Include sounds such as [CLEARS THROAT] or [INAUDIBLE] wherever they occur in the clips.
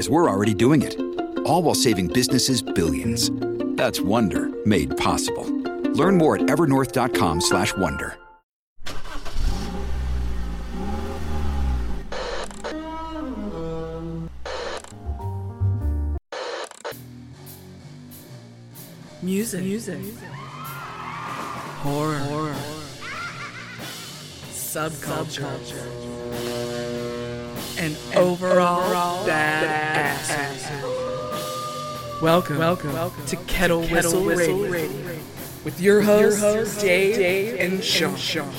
Because we're already doing it. All while saving businesses billions. That's Wonder made possible. Learn more at evernorth.com/wonder. Music. Music. Horror. Horror. Subculture. And, overall, overall badass. Welcome, welcome, welcome to Kettle, Kettle Whistle, Whistle Radio. Radio. With your hosts, your host, Dave, Dave and Sean. Sean.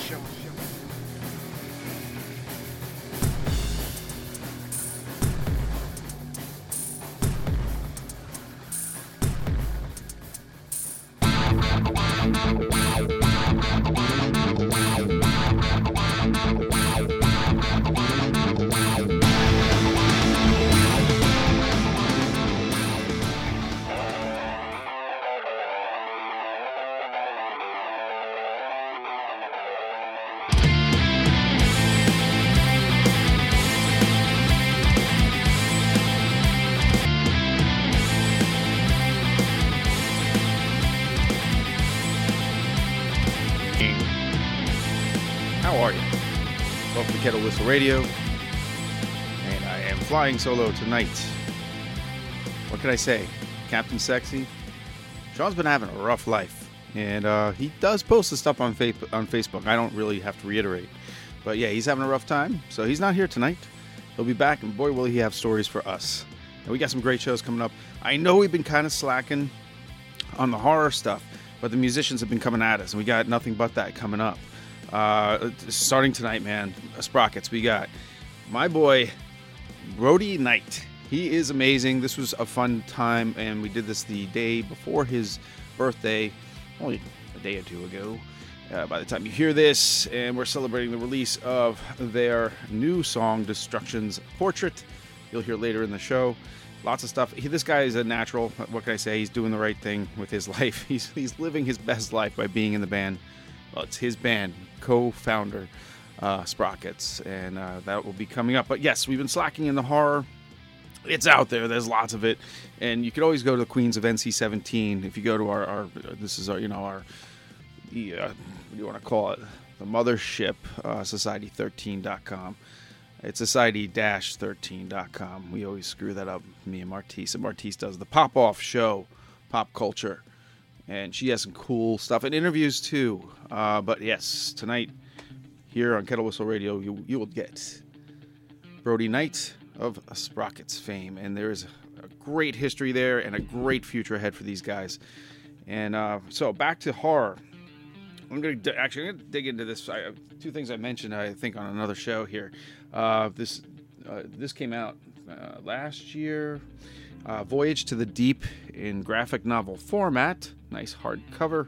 Kettle Whistle Radio. And I am flying solo tonight. What can I say? Captain Sexy. Sean's been having a rough life. And uh, he does post the stuff on, fa- on Facebook. I don't really have to reiterate. But yeah, he's having a rough time. So he's not here tonight. He'll be back, and boy, will he have stories for us. And we got some great shows coming up. I know we've been kind of slacking on the horror stuff, but the musicians have been coming at us, and we got nothing but that coming up. Uh, starting tonight, man, Sprockets, we got my boy, Brodie Knight. He is amazing. This was a fun time, and we did this the day before his birthday, only a day or two ago. Uh, by the time you hear this, and we're celebrating the release of their new song, Destruction's Portrait. You'll hear later in the show. Lots of stuff. He, this guy is a natural. What can I say? He's doing the right thing with his [LAUGHS] life. He's, he's living his best life by being in the band. Well, it's his band, co-founder uh, Sprockets, and uh, that will be coming up. But yes, we've been slacking in the horror. It's out there. There's lots of it, and you could always go to the Queens of NC-17 if you go to our, our this is our you know our the, uh, what do you want to call it the mothership uh, society13.com. It's society-13.com. We always screw that up, me and Martise. And Martise does the pop-off show, pop culture and she has some cool stuff and interviews too. Uh, but yes, tonight here on Kettle Whistle Radio, you, you will get Brodie Knight of Sprockets fame, and there is a great history there and a great future ahead for these guys. And uh, so back to horror. I'm gonna actually I'm gonna dig into this. I, two things I mentioned, I think, on another show here. Uh, this uh, this came out uh, last year. Uh, Voyage to the Deep in graphic novel format. Nice hardcover.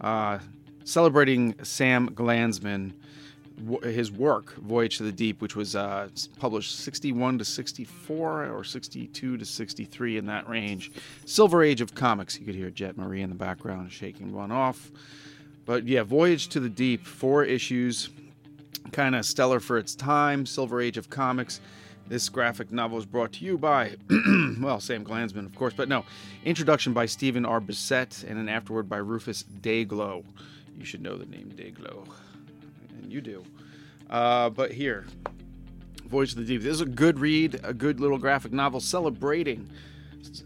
Uh, celebrating Sam Glanzman, w- his work, Voyage to the Deep, which was uh, published 61 to 64 or 62 to 63 in that range. Silver Age of Comics. You could hear Jet Marie in the background shaking one off. But yeah, Voyage to the Deep, four issues, kind of stellar for its time. Silver Age of Comics. This graphic novel is brought to you by, [CLEARS THROAT] well, Sam Glanzman, of course, but no. Introduction by Stephen R. Bissette and an afterword by Rufus Dayglo. You should know the name Dayglo, and you do. Uh, but here, Voyage of the Deep. This is a good read, a good little graphic novel celebrating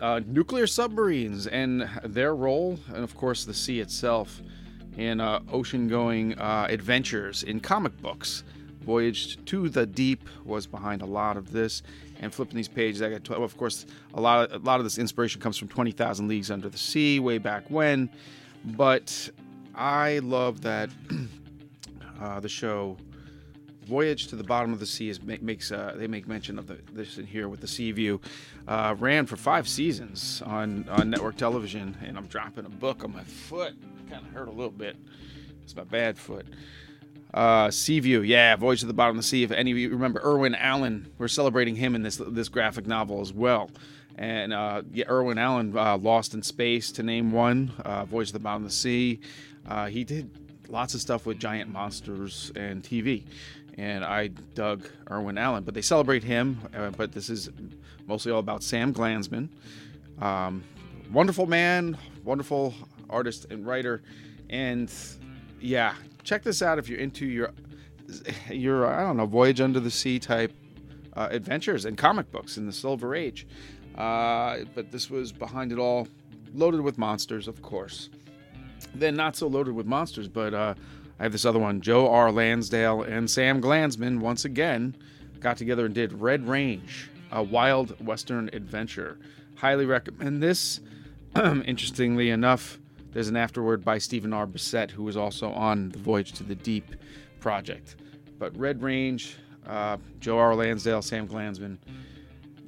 uh, nuclear submarines and their role, and of course, the sea itself in uh, ocean-going uh, adventures in comic books. Voyage to the Deep was behind a lot of this, and flipping these pages, I got to, of course a lot of a lot of this inspiration comes from Twenty Thousand Leagues Under the Sea way back when, but I love that [CLEARS THROAT] uh, the show Voyage to the Bottom of the Sea is makes uh, they make mention of the, this in here with the Seaview. Uh, ran for five seasons on on network television, and I'm dropping a book on my foot. Kind of hurt a little bit. It's my bad foot. Uh, Seaview, yeah, Voyage to the Bottom of the Sea. If any of you remember Irwin Allen, we're celebrating him in this this graphic novel as well. And uh, yeah, Irwin Allen, uh, Lost in Space, to name one. Uh, Voyage to the Bottom of the Sea. Uh, he did lots of stuff with giant monsters and TV and I dug Irwin Allen. But they celebrate him. Uh, but this is mostly all about Sam Glanzman. Um, wonderful man, wonderful artist and writer, and yeah, check this out if you're into your [LAUGHS] your I don't know voyage under the sea type uh, adventures and comic books in the Silver Age. Uh, but this was behind it all, loaded with monsters, of course. Then not so loaded with monsters, but uh, I have this other one. Joe R. Lansdale and Sam Glanzman once again got together and did Red Range, a wild western adventure. Highly recommend this. [CLEARS THROAT] Interestingly enough, there's an afterword by Stephen R. Bissette, who was also on the Voyage to the Deep project. But Red Range, uh, Joe R. Lansdale, Sam Glanzman,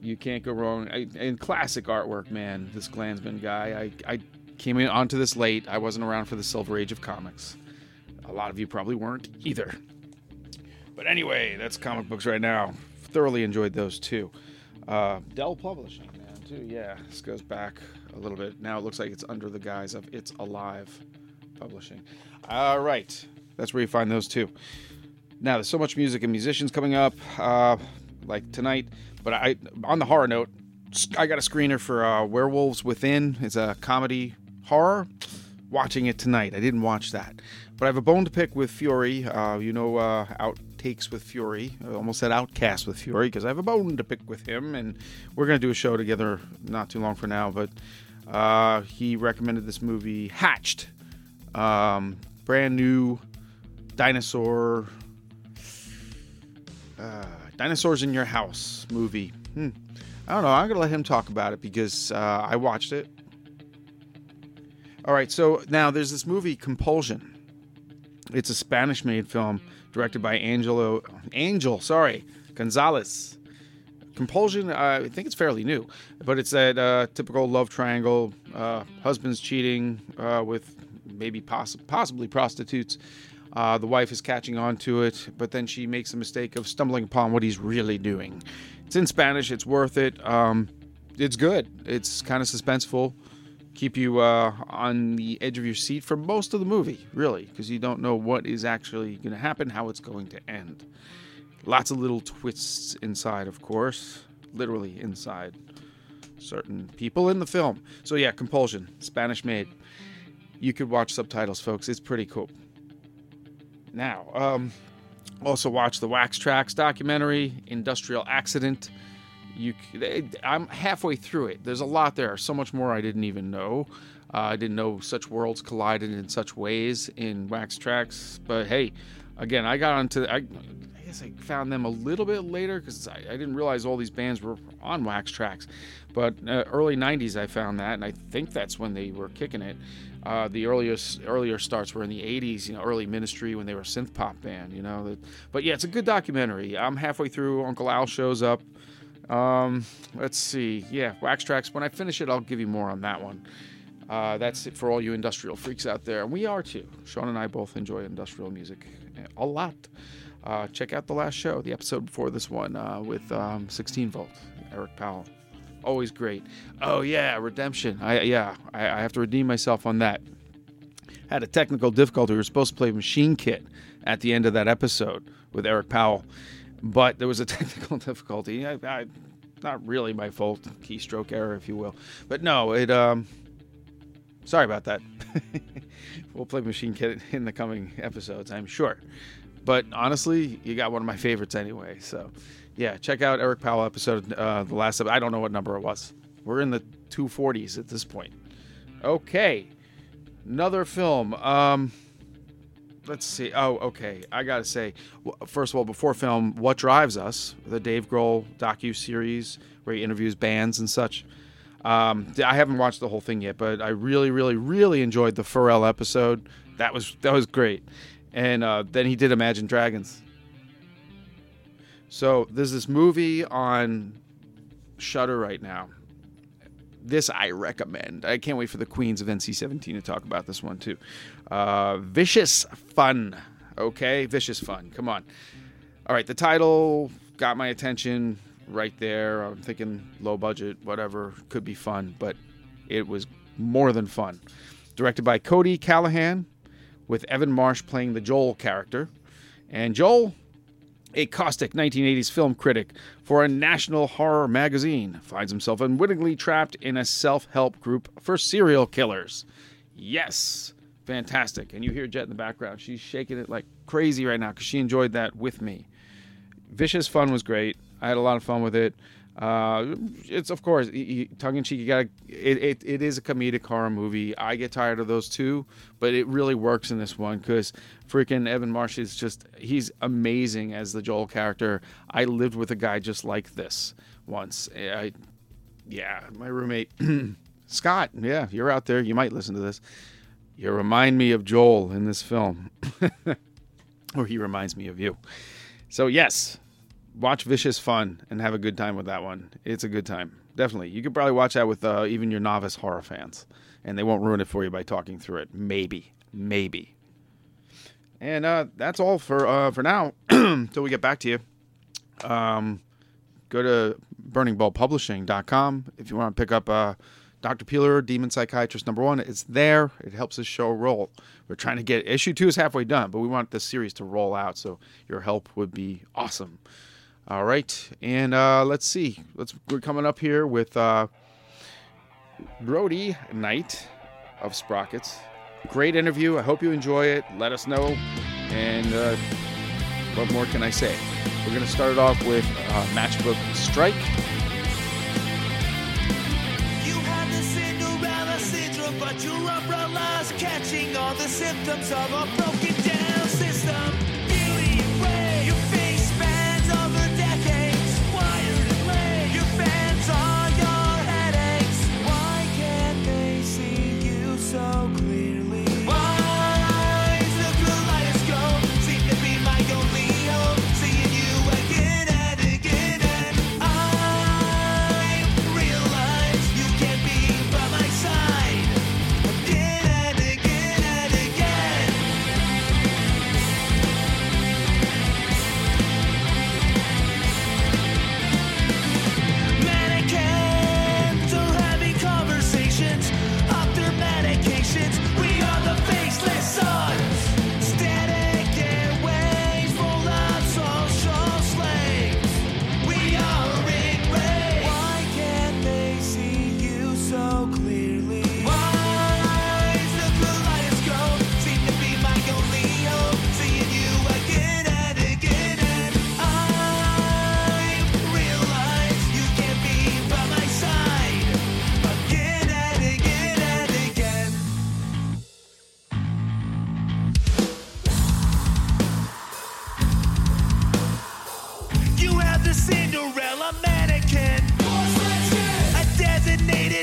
you can't go wrong. I, and classic artwork, man. This Glanzman guy. I, I came in onto this late. I wasn't around for the Silver Age of comics. A lot of you probably weren't either. But anyway, that's comic books right now. Thoroughly enjoyed those too. Uh, Dell Publishing, man, too. Yeah, this goes back a little bit. Now it looks like it's under the guise of It's Alive Publishing. All right, that's where you find those too. Now there's so much music and musicians coming up, uh, like tonight. But I, on the horror note, I got a screener for uh, Werewolves Within. It's a comedy horror. Watching it tonight. I didn't watch that. But I have a bone to pick with Fury. Uh, you know, uh, outtakes with Fury. I almost said outcast with Fury because I have a bone to pick with him, and we're gonna do a show together not too long for now. But uh, he recommended this movie, Hatched, um, brand new dinosaur, uh, dinosaurs in your house movie. Hmm. I don't know. I'm gonna let him talk about it because uh, I watched it. All right, so now there's this movie Compulsion. It's a Spanish-made film directed by Angelo Angel, sorry, Gonzalez. Compulsion, I think it's fairly new, but it's that uh, typical love triangle: uh, husband's cheating uh, with maybe poss- possibly prostitutes. Uh, the wife is catching on to it, but then she makes the mistake of stumbling upon what he's really doing. It's in Spanish. It's worth it. Um, it's good. It's kind of suspenseful keep you uh, on the edge of your seat for most of the movie, really, because you don't know what is actually going to happen, how it's going to end. Lots of little twists inside, of course, literally inside certain people in the film. So, yeah, Compulsion, Spanish made. You could watch subtitles, folks. It's pretty cool. Now, um, also watch the Wax Trax documentary, Industrial Accident you i'm halfway through it. There's a lot there so much more i didn't even know. Uh, i didn't know such worlds collided in such ways in Wax Trax but hey again i got onto i, I guess i found them a little bit later because I, I, didn't realize all these bands were on Wax Trax but uh, early 90s i found that and i think that's when they were kicking it. Uh, the earliest earlier starts were in the 80s you know early ministry when they were a synth pop band you know but yeah it's a good documentary. I'm halfway through uncle al shows up um, let's see. Yeah, Wax Trax. When I finish it, I'll give you more on that one. Uh, that's it for all you industrial freaks out there. And we are too. Sean and I both enjoy industrial music a lot. Uh, check out the last show, the episode before this one, uh, with um, 16 Volt, Eric Powell. Always great. Oh yeah, Redemption. I yeah, I, I have to redeem myself on that. Had a technical difficulty. We were supposed to play Machine Kit at the end of that episode with Eric Powell but there was a [LAUGHS] technical difficulty. I, I, not really my fault, keystroke error, if you will. But no, it. Um, sorry about that. [LAUGHS] we'll play Machine Kid in the coming episodes, I'm sure. But honestly, you got one of my favorites anyway. So, yeah, check out Eric Powell episode, uh, the last. Episode. I don't know what number it was. We're in the 240s at this point. Okay, another film. Um, let's see. Oh, okay. I gotta say, first of all, before film, "What Drives Us," the Dave Grohl docu series where he interviews bands and such. Um, I haven't watched the whole thing yet, but I really, really, really enjoyed the Pharrell episode. That was that was great. And uh, then he did Imagine Dragons. So there's this movie on Shudder right now. This I recommend. I can't wait for the Queens of NC-17 to talk about this one too. Uh, Vicious Fun. Okay, Vicious Fun. Come on. All right, the title got my attention right there. I'm thinking low budget, whatever, could be fun, but it was more than fun. Directed by Cody Calahan, with Evan Marsh playing the Joel character. And Joel, a caustic 1980s film critic for a national horror magazine, finds himself unwittingly trapped in a self help group for serial killers. Yes, fantastic. And you hear Jet in the background. She's shaking it like crazy right now because she enjoyed that with me. Vicious Fun was great. I had a lot of fun with it. Uh, it's of course tongue in cheek. You got it, it. It is a comedic horror movie. I get tired of those too, but it really works in this one because freaking Evan Marsh is just he's amazing as the Joel character. I lived with a guy just like this once. I, yeah, my roommate [CLEARS THROAT] Scott. Yeah, you're out there. You might listen to this. You remind me of Joel in this film, [LAUGHS] or he reminds me of you. So yes, watch Vicious Fun and have a good time with that one. It's a good time. Definitely. You could probably watch that with uh, even your novice horror fans, and they won't ruin it for you by talking through it. Maybe. Maybe. And uh, that's all for uh, for now [CLEARS THROAT] until we get back to you. Um, go to burningballpublishing.com if you want to pick up uh, Dr. Peeler, Demon Psychiatrist number one. It's there. It helps the show roll. We're trying to get issue two is halfway done, but we want this series to roll out, so your help would be awesome. All right, and uh, let's see. Let's we're coming up here with uh, Brodie Knight of Sprockets. Great interview. I hope you enjoy it. Let us know. And uh, what more can I say? We're going to start it off with uh, Matchbook Strike. You have the Cinderella syndrome, but your umbrella's catching all the symptoms of a broken down system. so close.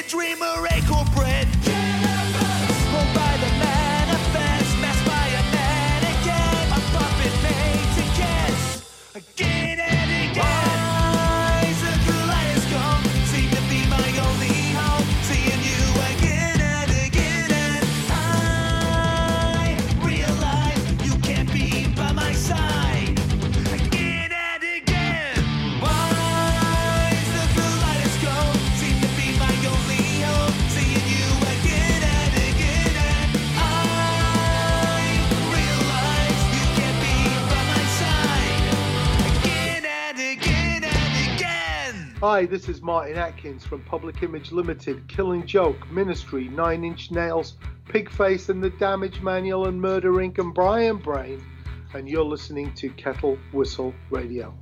dreamer Hi, this is Martin Atkins from Public Image Limited, Killing Joke, Ministry, Nine Inch Nails, Pigface and the Damage Manual, and Murder Inc. and Brian Brain, and you're listening to Kettle Whistle Radio.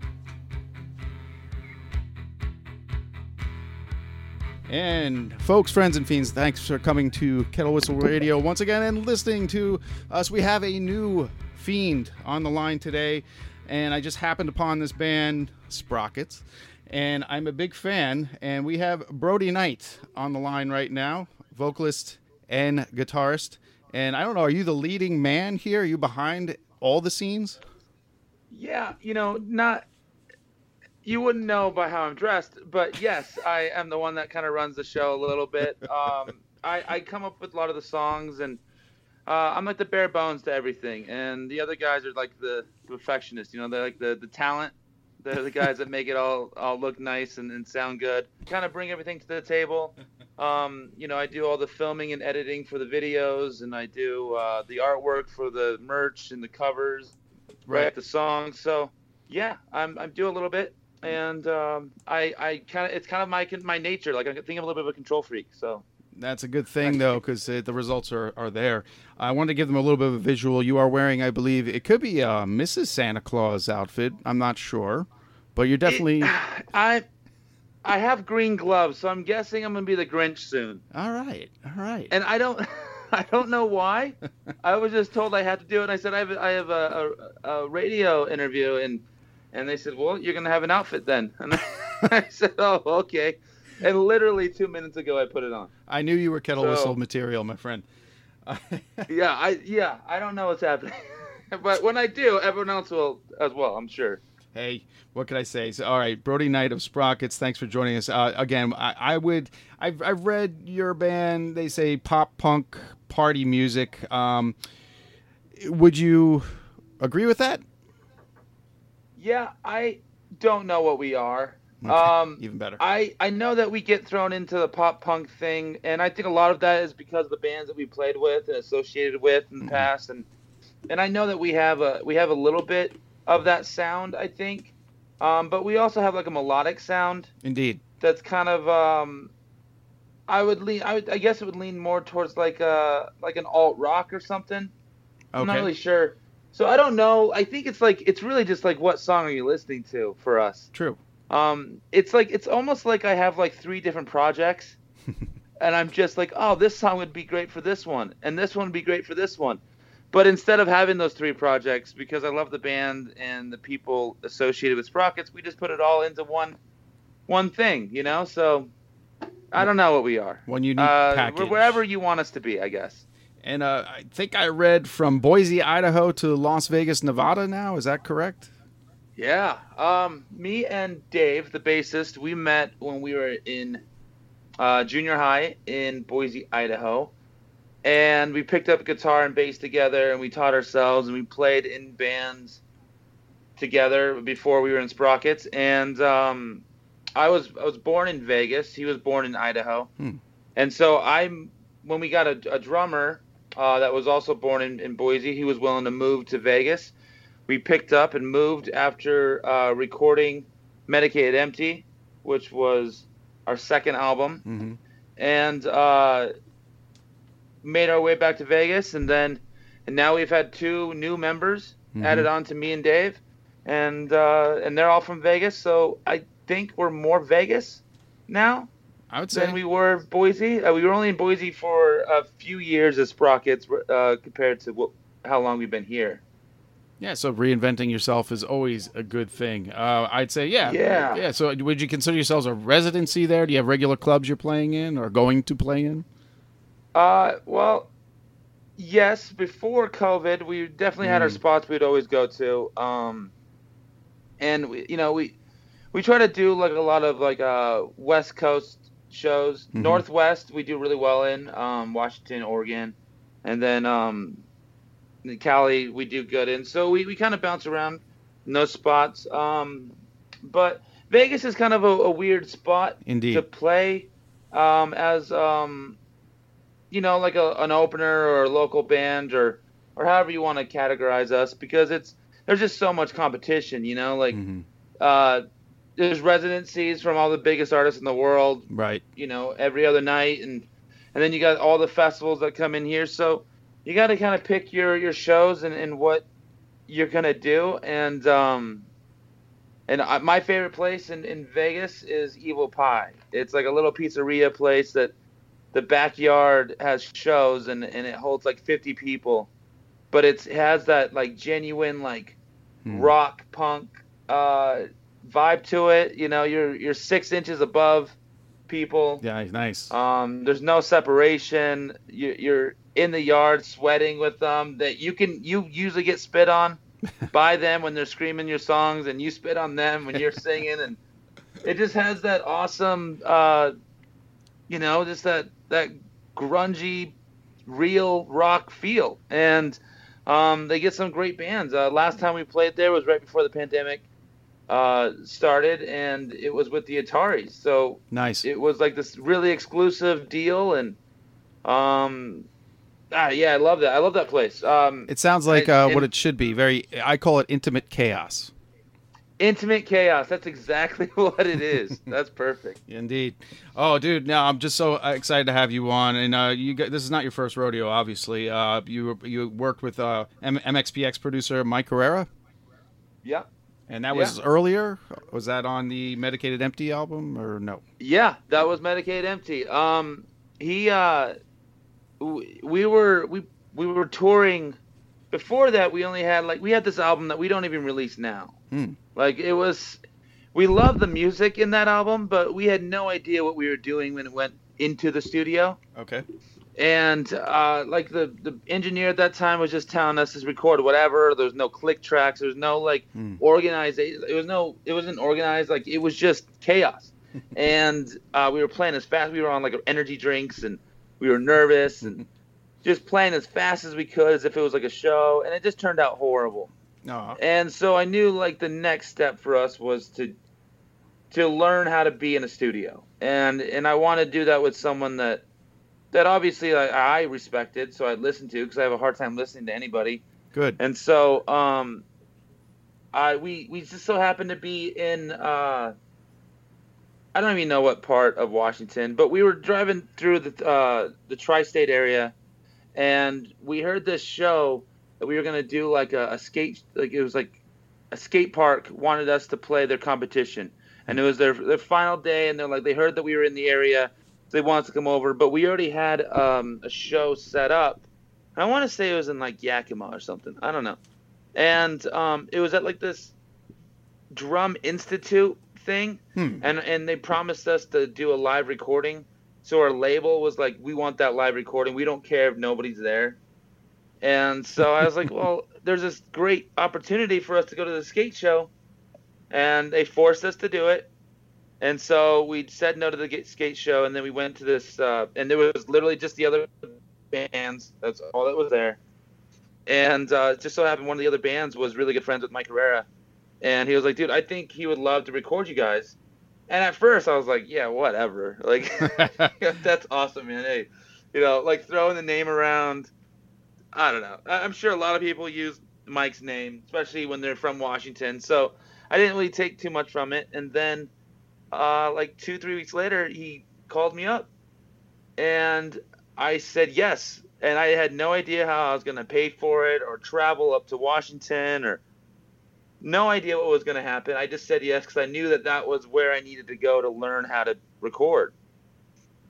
And folks, friends, and fiends, thanks for coming to Kettle Whistle Radio once again and listening to us. We have a new fiend on the line today, and I just happened upon this band, Sprockets, and I'm a big fan. And we have Brodie Knight on the line right now, vocalist and guitarist. And I don't know, are you the leading man here? Are you behind all the scenes? Yeah, you know, not you wouldn't know by how I'm dressed, but yes, I am the one that kind of runs the show a little bit. [LAUGHS] Um, I, I come up with a lot of the songs, and uh, I'm like the bare bones to everything. And the other guys are like the, perfectionists. You know, they're like the the talent. They're the guys that make it all all look nice and, and sound good. Kind of bring everything to the table. [LAUGHS] Um, you know, I do all the filming and editing for the videos, and I do uh, the artwork for the merch and the covers, Right. write the songs. So yeah, I'm I'm doing a little bit and um, I, I kind of it's kind of my my nature. Like I think I'm a little bit of a control freak. So That's a good thing, though, because the results are, are there. I wanted to give them a little bit of a visual. You are wearing, I believe, it could be a Mrs. Santa Claus outfit. I'm not sure, but you're definitely. [SIGHS] I I have green gloves, so I'm guessing I'm gonna be the Grinch soon. all right, all right. And I don't [LAUGHS] I don't know why. I was just told I had to do it. And I said I have I have a, a, a radio interview and and they said, well, you're gonna have an outfit then. And [LAUGHS] I said, oh, okay. And literally two minutes ago, I put it on. I knew you were kettle So- whistle material, my friend. [LAUGHS] Yeah, I yeah, I don't know what's happening, [LAUGHS] but when I do, everyone else will as well. I'm sure. Hey, what can I say? So, all right, Brodie Knight of Sprockets, thanks for joining us. Uh, again, I, I would, I've, I've read your band. They say pop punk party music. Um, would you agree with that? Yeah, I don't know what we are. [LAUGHS] Okay, Um, even better. I I know that we get thrown into the pop punk thing, and I think a lot of that is because of the bands that we played with and associated with in the Mhm. past, and and I know that we have a we have a little bit of that sound, I think, um, but we also have like a melodic sound Indeed. that's kind of um, I would lean I would I guess it would lean more towards like a like an alt rock or something. Okay. I'm not really sure. So I don't know. I think it's like it's really just like what song are you listening to for us? True. Um, it's like it's almost like I have like three different projects, [LAUGHS] and I'm just like, oh, this song would be great for this one, and this one would be great for this one. But instead of having those three projects, because I love the band and the people associated with Sprockets, we just put it all into one one thing, you know. So I don't know what we are. One unique Uh, package. wherever you want us to be, I guess. And uh, I think I read from Boise, Idaho to Las Vegas, Nevada. Now is that correct? Yeah. Um, me and Dave, the bassist, we met when we were in uh, junior high in Boise, Idaho. And we picked up guitar and bass together and we taught ourselves and we played in bands together before we were in Sprockets. And um, I was I was born in Vegas. He was born in Idaho. Hmm. And so I'm when we got a, a drummer uh, that was also born in, in Boise, he was willing to move to Vegas we picked up and moved after uh, recording Medicated Empty, which was our second album, Mm-hmm. and uh, made our way back to Vegas. And then, and now we've had two new members Mhm. added on to me and Dave, and uh, and they're all from Vegas. So I think we're more Vegas now I would say. than we were Boise. Uh, we were only in Boise for a few years as Sprockets uh, compared to what, how long we've been here. Yeah, so reinventing yourself is always a good thing. Uh, I'd say, yeah, Yeah. yeah. So, would you consider yourselves a residency there? Do you have regular clubs you're playing in or going to play in? Uh, well, yes. Before COVID, we definitely had our Mm. spots we'd always go to. Um, and we, you know, we we try to do like a lot of like uh West Coast shows. Mhm. Northwest, we do really well in um, Washington, Oregon, and then um, in Cali, we do good in. So we, we kind of bounce around no spots. Um, but Vegas is kind of a, a weird spot Indeed. to play um, as um, you know like a, an opener or a local band or or however you want to categorize us because it's there's just so much competition you know like Mhm. uh, there's residencies from all the biggest artists in the world Right. you know every other night and and then you got all the festivals that come in here so you got to kind of pick your your shows and, and what you're gonna do and um And I, my favorite place in, in Vegas is Evel Pie. It's like a little pizzeria place that the backyard has shows and, and it holds like 50 people. But it's, it has that like genuine like Hmm. rock punk uh, vibe to it. You know, you're you're six inches above people. Yeah, nice. Um, there's no separation. You, you're in the yard sweating with them. That you can you usually get spit on [LAUGHS] by them when they're screaming your songs, and you spit on them when you're [LAUGHS] singing, and it just has that awesome, uh, you know, just that that grungy, real rock feel. And um, they get some great bands. Uh, last time we played there was right before the pandemic uh, started, and it was with the Ataris. So nice. it was like this really exclusive deal and um ah, yeah i love that i love that place um It sounds like uh, what it should be. Very, I call it intimate chaos. intimate chaos that's exactly [LAUGHS] what it is [LAUGHS] that's perfect Indeed. Oh, dude, no, I'm just so excited to have you on. And uh, you, got, this is not your first rodeo, obviously. Uh, you you worked with uh, M- MXPX producer Mike Herrera, yeah and that was earlier. Was that on the Medicated Empty album or no? yeah that was Medicated empty um he uh we were we we were touring before that we only had like we had this album that we don't even release now Hmm. like it was we love the music in that album but we had no idea what we were doing when it went into the studio Okay. and uh, like the the engineer at that time was just telling us to record whatever. There's no click tracks. There's no like Hmm. organized. It was no. It wasn't organized. Like it was just chaos. [LAUGHS] and uh, we were playing as fast. We were on like energy drinks, and we were nervous and [LAUGHS] just playing as fast as we could, as if it was like a show. And it just turned out horrible. No. And so I knew like the next step for us was to to learn how to be in a studio. And and I want to do that with someone that that obviously I, I respected, so I listened to because I have a hard time listening to anybody. Good. And so um I we we just so happened to be in uh I don't even know what part of Washington, but we were driving through the uh the tri-state area and we heard this show that we were to do like a, a skate like it was like a skate park wanted us to play their competition. And it was their their final day and they're like they heard that we were in the area so they wanted to come over but we already had um, a show set up. I want to say it was in like yakima or something i don't know. And um, it was at like this drum institute thing Hmm. and and they promised us to do a live recording. So our label was like we want that live recording. We don't care if nobody's there. And so i was like [LAUGHS] well there's this great opportunity for us to go to the skate show and they forced us to do it. And so we said no to the skate show and then we went to this uh, and there was literally just the other bands. That's all that was there. And uh, just so happened one of the other bands was really good friends with mike herrera and he was like dude i think he would love to record you guys. And at first i was like yeah whatever. [LAUGHS] Like [LAUGHS] [LAUGHS] that's awesome man. Hey you know like throwing the name around i don't know. I'm sure a lot of people use mike's name especially when they're from washington. So i didn't really take too much from it. And then uh, like two three weeks later he called me up. And i said yes. And i had no idea how i was going to pay for it or travel up to washington or no idea what was going to happen. I just said yes because i knew that that was where i needed to go to learn how to record.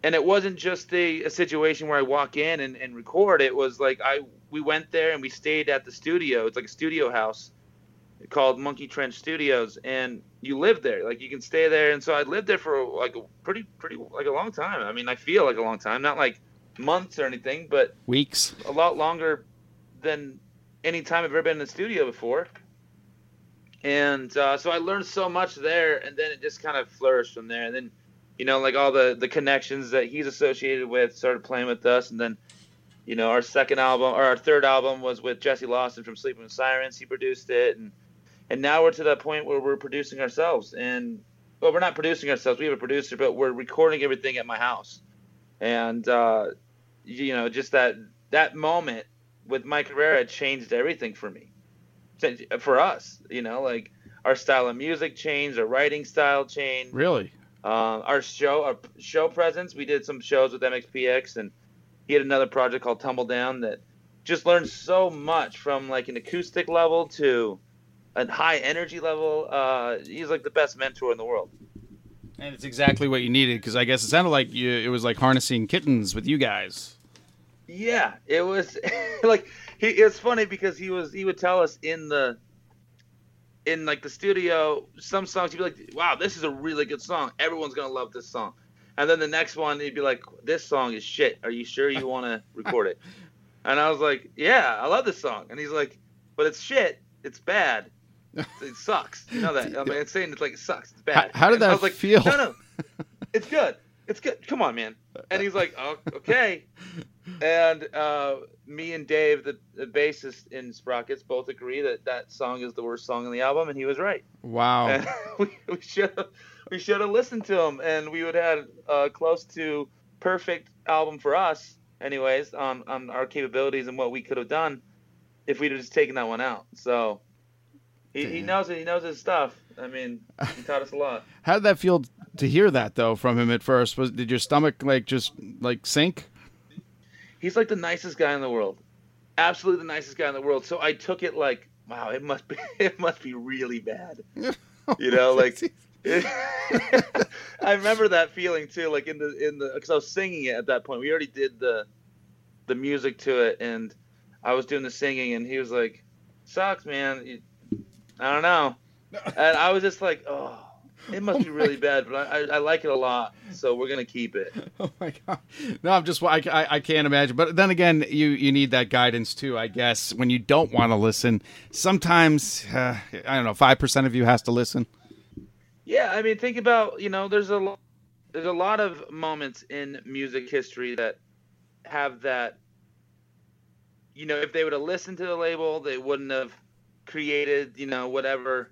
And it wasn't just a, a situation where i walk in and, and record. It was like i we went there and we stayed at the studio. It's like a studio house called monkey trench studios and you live there. Like you can stay there. And so i lived there for like a pretty pretty like a long time. I mean i feel like a long time. Not like months or anything but Weeks. a lot longer than any time I've ever been in the studio before. And uh, so I learned so much there, and then it just kind of flourished from there. And then, you know, like all the the connections that he's associated with started playing with us, and then, you know, our second album or our third album was with Jesse Lawson from Sleeping with Sirens. He produced it, and and now we're to that point where we're producing ourselves. And well, we're not producing ourselves. We have a producer, but we're recording everything at my house. And uh, you know, just that that moment with Mike Herrera changed everything for me, for us. You know, like our style of music changed, our writing style changed, Really? um, our show, our show presence. We did some shows with MXPX, and he had another project called Tumbledown that just learned so much from like an acoustic level to a high energy level. Uh, he's like the best mentor in the world. And it's exactly what you needed because I guess it sounded like you, it was like harnessing kittens with you guys. Yeah, it was [LAUGHS] like he. It's funny because he was he would tell us in the in like the studio some songs he'd be like, "Wow, this is a really good song. Everyone's gonna love this song." And then the next one he'd be like, "This song is shit. Are you sure you want to [LAUGHS] record it?" And I was like, "Yeah, I love this song." And he's like, "But it's shit. It's bad. It sucks. [LAUGHS] You know that? I mean, it's saying it's like it sucks. It's bad." How, how did And I that was like, feel? No, no, it's good. It's good. Come on, man. And he's like, oh, okay. [LAUGHS] And uh, me and Dave, the, the bassist in Sprockets, both agree that that song is the worst song on the album, and he was right. Wow. And [LAUGHS] we, we should have we should have listened to him, and we would have had uh, close to perfect album for us, anyways, on on our capabilities and what we could have done if we'd have just taken that one out. So he, he knows it. He knows his stuff. I mean, he taught us a lot. [LAUGHS] How did that feel to hear that though from him at first? Was did your stomach like just like sink? He's like the nicest guy in the world. Absolutely the nicest guy in the world. So i took it like wow it must be [LAUGHS] it must be really bad. [LAUGHS] You know like [LAUGHS] i remember that feeling too like in the in the because i was singing it at that point. We already did the the music to it and i was doing the singing and he was like sucks man. I don't know. And i was just like oh it must be really bad [LAUGHS] but I, I, I like it a lot so we're gonna keep it [LAUGHS] Oh my god! No, I'm just I, I, I can't imagine. But then again, you you need that guidance too, I guess. When you don't want to listen, sometimes uh, I don't know. Five percent of you has to listen. Yeah, I mean, think about you know, there's a lo- there's a lot of moments in music history that have that. You know, if they would have listened to the label, they wouldn't have created you know whatever,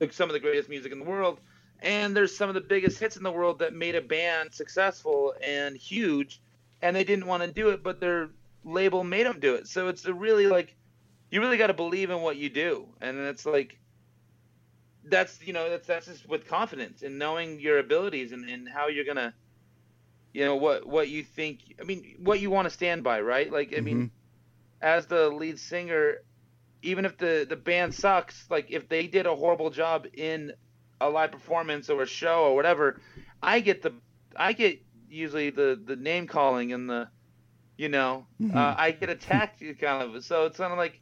like some of the greatest music in the world. And there's some of the biggest hits in the world that made a band successful and huge, and they didn't want to do it, but their label made them do it. So it's a really like, you really got to believe in what you do, and it's like that's you know that's that's just with confidence and knowing your abilities and, and how you're gonna you know what what you think i mean what you want to stand by right? Like i mean mm-hmm. as the lead singer even if the the band sucks like if they did a horrible job in a live performance or a show or whatever i get the i get usually the the name calling and the you know uh, i get attacked you [LAUGHS] kind of so it's kind of like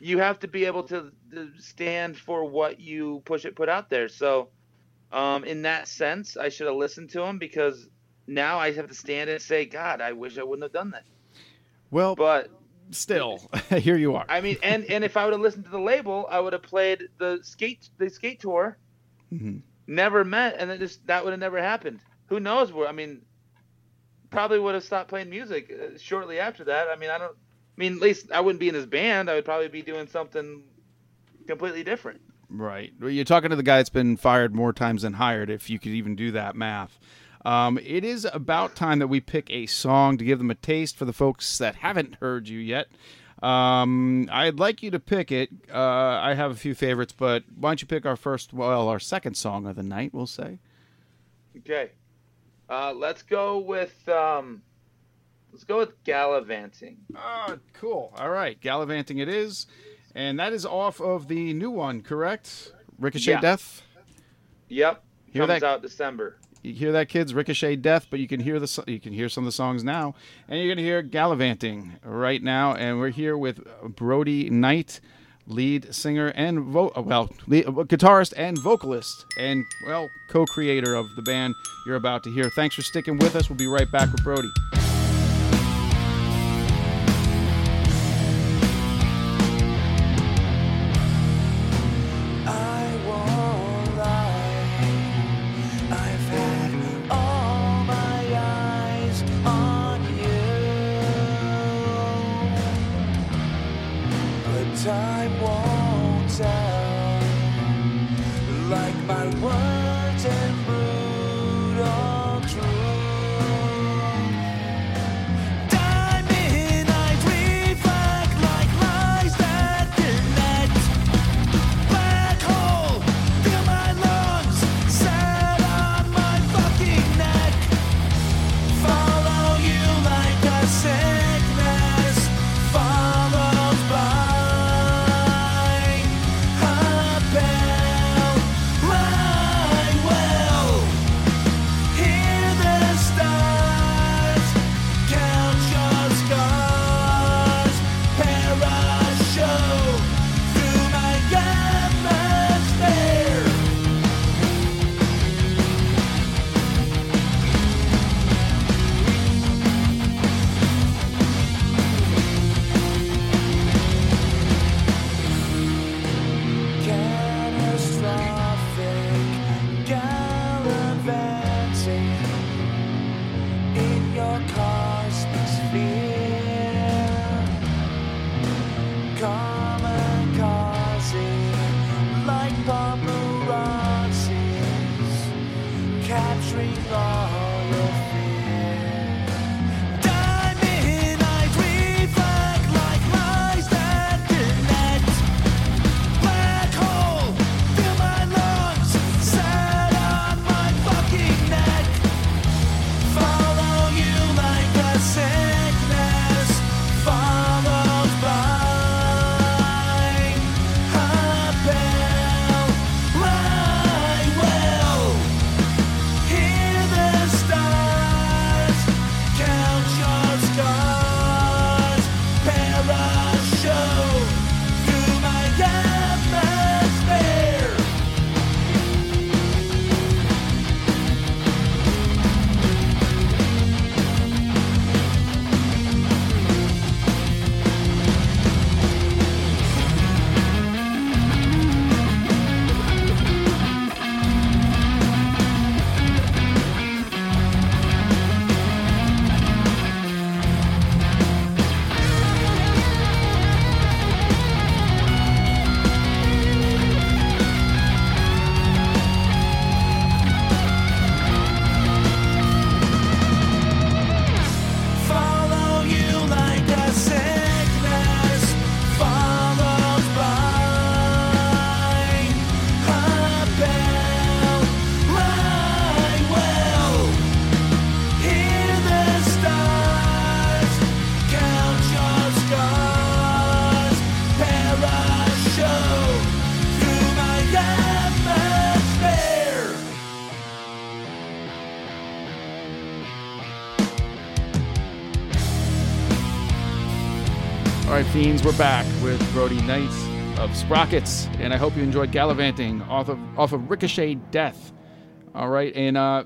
you have to be able to, to stand for what you push it put out there. So, um, in that sense, I should have listened to him because now I have to stand and say, God, I wish I wouldn't have done that. Well, But still, [LAUGHS] [LAUGHS] here you are. I mean, and and if I would have listened to the label, I would have played the skate the skate tour. Mhm. Never met, and then just that would have never happened. Who knows where? I mean, probably would have stopped playing music uh, shortly after that. I mean, I don't. I mean, at least I wouldn't be in his band. I would probably be doing something completely different. Right. Well, You're talking to the guy that's been fired more times than hired, if you could even do that math. Um, it is about time that we pick a song to give them a taste for the folks that haven't heard you yet. Um, I'd like you to pick it. Uh, I have a few favorites, but why don't you pick our first, well, our second song of the night, we'll say. Okay. Uh, let's go with um, let's go with gallivanting. Ah, cool. All right. Gallivanting it is. And that is off of the new one, correct? Ricochet Yeah. Death? Yep, Hear comes that? out December. You hear that, kids? Ricochet Death, but you can hear the you can hear some of the songs now, and you're gonna hear Gallivanting right now, and we're here with Brodie Knight, lead singer and vo- uh, well, lead, uh, guitarist and vocalist, and well, co-creator of the band you're about to hear. Thanks for sticking with us. We'll be right back with Brodie. We're back with Brodie Knight of Sprockets, and I hope you enjoyed gallivanting off of off of Ricochet Death. All right, and uh,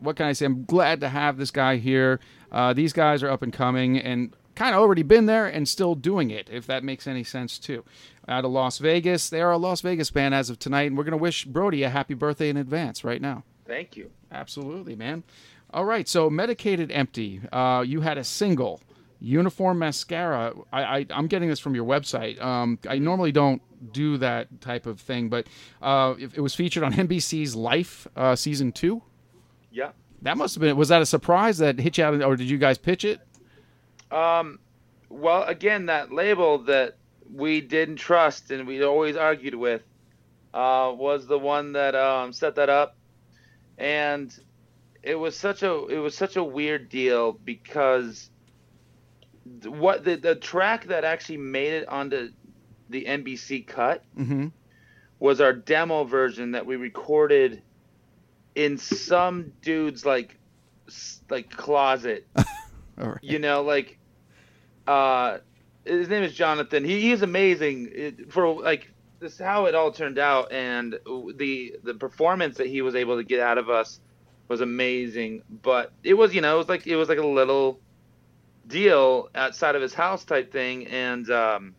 what can I say? I'm glad to have this guy here. Uh, these guys are up and coming, and kind of already been there and still doing it, if that makes any sense too. Out of Las Vegas, they are a Las Vegas band as of tonight, and we're gonna wish Brodie a happy birthday in advance right now. Thank you. Absolutely, man. All right, so Medicated Empty, uh, you had a single, Uniform Mascara. I, I, I'm getting this from your website. Um, I normally don't do that type of thing, but uh, it, it was featured on NBC's Life uh, season two. Yeah. That must have been. Was that a surprise that hit you out, or did you guys pitch it? Um, well, again, that label that we didn't trust and we always argued with uh, was the one that um, set that up, and it was such a it was such a weird deal because what the the track that actually made it onto the NBC cut Mm-hmm. was our demo version that we recorded in some dude's like like closet [LAUGHS] right. you know like uh his name is jonathan he, he's amazing it, for like this is how it all turned out and the the performance that he was able to get out of us was amazing but it was you know it was like it was like a little deal outside of his house type thing and um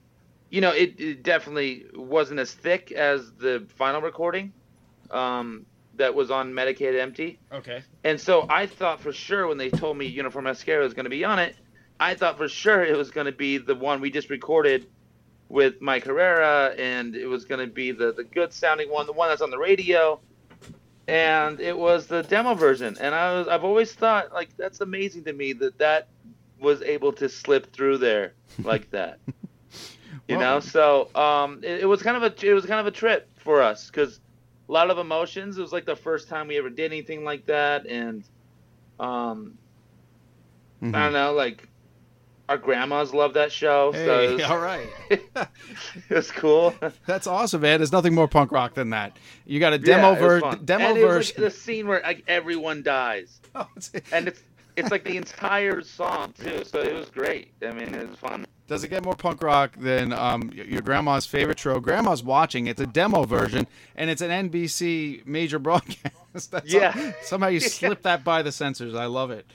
you know it, it definitely wasn't as thick as the final recording um that was on Medicated Empty Okay. and so I thought for sure when they told me Uniform Mascara was going to be on it, I thought for sure it was going to be the one we just recorded with Mike Herrera, and it was going to be the, the good sounding one, the one that's on the radio. And it was the demo version. And I was I've always thought like that's amazing to me that that was able to slip through there [LAUGHS] like that. [LAUGHS] you Well- know, so um, it, it was kind of a it was kind of a trip for us because a lot of emotions. It was like the first time we ever did anything like that, and um, Mhm. I don't know, like our grandmas love that show, so it Hey, was, [LAUGHS] all right. it was cool. That's awesome, man. There's nothing more punk rock than that. You got a demo Yeah, it was ver- fun. demo and it was version. like the scene where like everyone dies, Oh, it's- and it's it's like the entire song too. So it was great. I mean, it was fun. Does it get more punk rock than um, your grandma's favorite show? Grandma's watching. It's a demo version, and it's an NBC major [LAUGHS] broadcast. That's Yeah. somehow you [LAUGHS] slip that by the censors. I love it.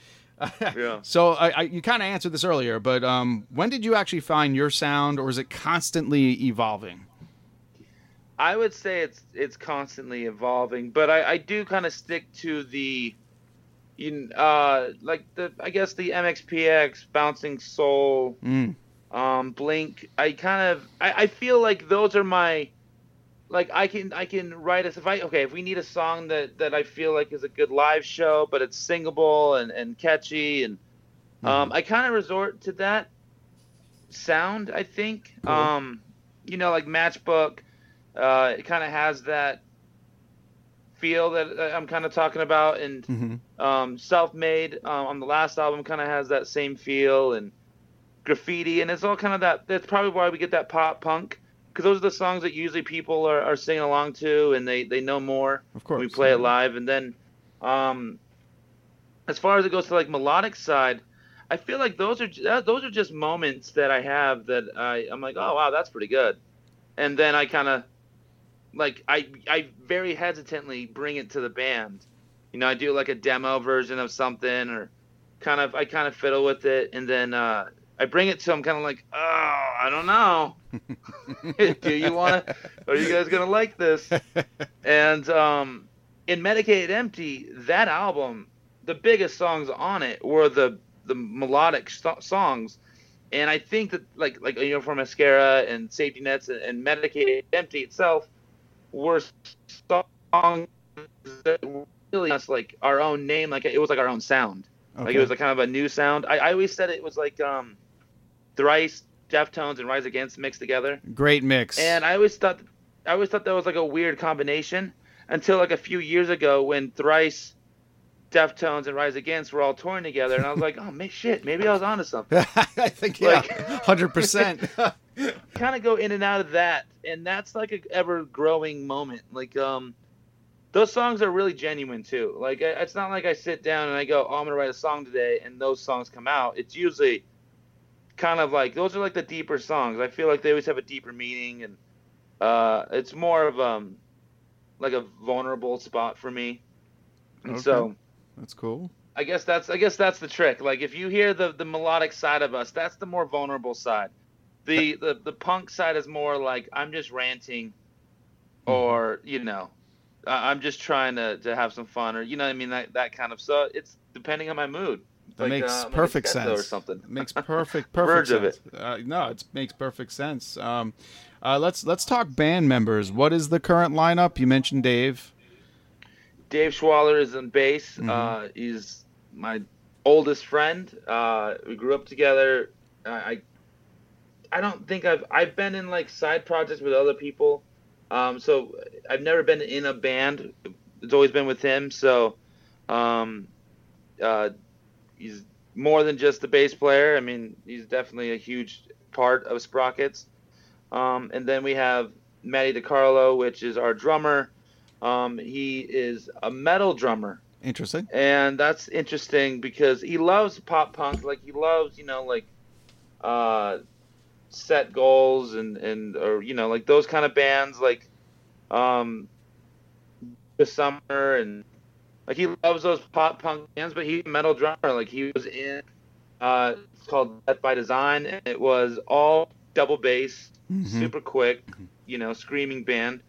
[LAUGHS] Yeah. So I, I, you kind of answered this earlier, but um, when did you actually find your sound, or is it constantly evolving? I would say it's it's constantly evolving, but I, I do kind of stick to the, in uh like the I guess the MXPX bouncing soul, Mm. um Blink. I kind of I, I feel like those are my, like I can I can write us if I okay if we need a song that that I feel like is a good live show but it's singable and and catchy and um I kind of resort to that sound I think Cool. um you know like Matchbook uh, it kind of has that feel that that I'm kind of talking about, and hmm um, self-made um, on the last album kind of has that same feel, and graffiti, and it's all kind of that. That's probably why we get that pop punk, because those are the songs that usually people are, are singing along to, and they they know more Of when course. we play it live, and then um, as far as it goes to like melodic side. I feel like those are those are just moments that I have that I I'm like oh wow that's pretty good, and then I kind of like I I very hesitantly bring it to the band. You know, I do like a demo version of something or kind of I kind of fiddle with it and then uh I bring it to them kind of like, "Oh, I don't know. [LAUGHS] do you want to are you guys going to like this?" [LAUGHS] And um in Medicated Empty, that album, the biggest songs on it were the the melodic so- songs. And I think that like like you know for Mascara and Safety Nets and, and Medicated Empty itself were songs that really us like our own name, like it was like our own sound. Like it was like kind of a new sound. I, I always said it was like um Thrice, Deftones, and Rise Against mixed together. Great mix. And I always thought I always thought that was like a weird combination until like a few years ago when Thrice, Deftones, and Rise Against were all touring together, and I was like, [LAUGHS] oh man, shit, maybe I was onto something. [LAUGHS] I think yeah, Like- hundred percent. [LAUGHS] [LAUGHS] kind of go in and out of that, and that's like a ever growing moment. Like um, those songs are really genuine too. Like it's not like I sit down and I go, oh, I'm gonna write a song today, and those songs come out. It's usually kind of like those are like the deeper songs. I feel like they always have a deeper meaning, and uh, it's more of um like a vulnerable spot for me. And Okay. so That's cool. I guess that's I guess that's the trick. Like if you hear the the melodic side of us, that's the more vulnerable side. The the the punk side is more like I'm just ranting, Mm-hmm. or you know, I'm just trying to to have some fun, or you know what I mean that that kind of. So it's depending on my mood. That Like, makes uh, perfect sense. or something. Makes [LAUGHS] perfect perfect Verge of sense. Uh, no, it makes perfect sense. Um, uh, let's let's talk band members. What is the current lineup? You mentioned Dave. Dave Schwaller is on bass. Mhm. Uh, he's my oldest friend. Uh, we grew up together. I, I I don't think I've I've been in like side projects with other people. Um, so I've never been in a band. It's always been with him. So um, uh, he's more than just the bass player. I mean, he's definitely a huge part of Sprockets. Um, and then we have Matty DiCarlo, which is our drummer. Um, he is a metal drummer, Interesting. and that's interesting because he loves pop punk. Like he loves, you know, like uh, set goals and and or you know like those kind of bands like um, the summer and like he loves those pop punk bands. But he's a metal drummer. Like he was in uh, it's called Death by Design, and it was all double bass, Mhm. super quick, you know, screaming band.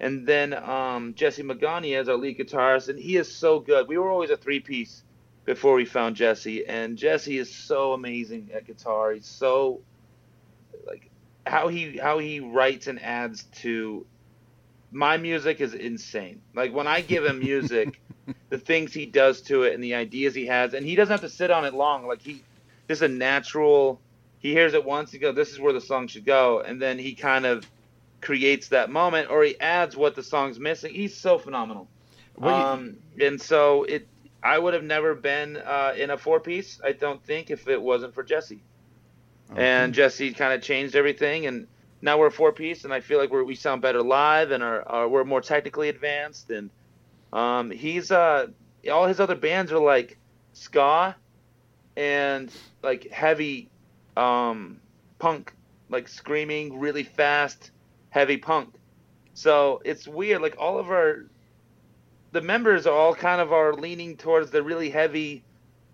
And then um, Jesse Magani as our lead guitarist, and he is so good. We were always a three piece before we found Jesse, and Jesse is so amazing at guitar. He's so how he how he writes and adds to my music is insane. Like when I give him music, [LAUGHS] the things he does to it and the ideas he has, and he doesn't have to sit on it long. Like he just a natural. He hears it once, he goes, "This is where the song should go," and then he kind of creates that moment, or he adds what the song's missing. He's so phenomenal. Um, and so it, I would have never been uh, in a four piece. I don't think if it wasn't for Jesse. And Jesse kind of changed everything, and now we're a four piece, and I feel like we're, we sound better live, and are, are we're more technically advanced. And um, he's uh, all his other bands are like ska and like heavy um, punk, like screaming really fast, heavy punk. So it's weird. Like all of our the members are all kind of are leaning towards the really heavy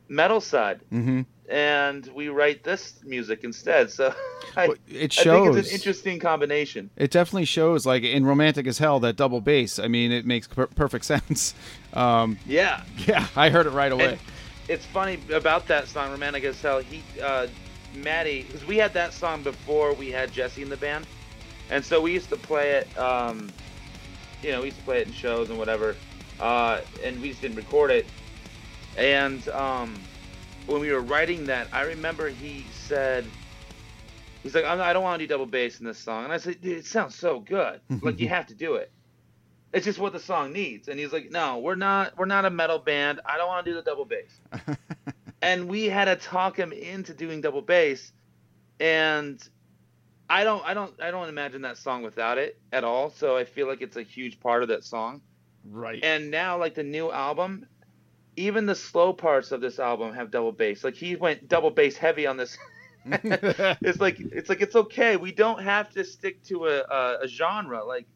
metal side Mhm. And we write this music instead. So [LAUGHS] I, Well, it I think shows. it's an interesting combination. It definitely shows, like in "Romantic as Hell," that double bass. I mean, it makes per- perfect [LAUGHS] sense. Um, Yeah. yeah, I heard it right away. And it's funny about that song, Romantic as Hell. He, uh, Matty, because we had that song before we had Jesse in the band, and so we used to play it. Um, you know, we used to play it in shows and whatever, uh, and we just didn't record it. And um, when we were writing that, I remember he said, "He's like, I'm, don't want to do double bass in this song," and I said, "Dude, it sounds so good. [LAUGHS] like you have to do it. It's just what the song needs." And he's like, "No, we're not. We're not a metal band. I don't want to do the double bass." [LAUGHS] and we had to talk him into doing double bass, and I don't, I don't, I don't imagine that song without it at all. So I feel like it's a huge part of that song. right. And now, like the new album, even the slow parts of this album have double bass. Like he went double bass heavy on this. [LAUGHS] [LAUGHS] it's like it's like it's okay. We don't have to stick to a, a, a genre. Like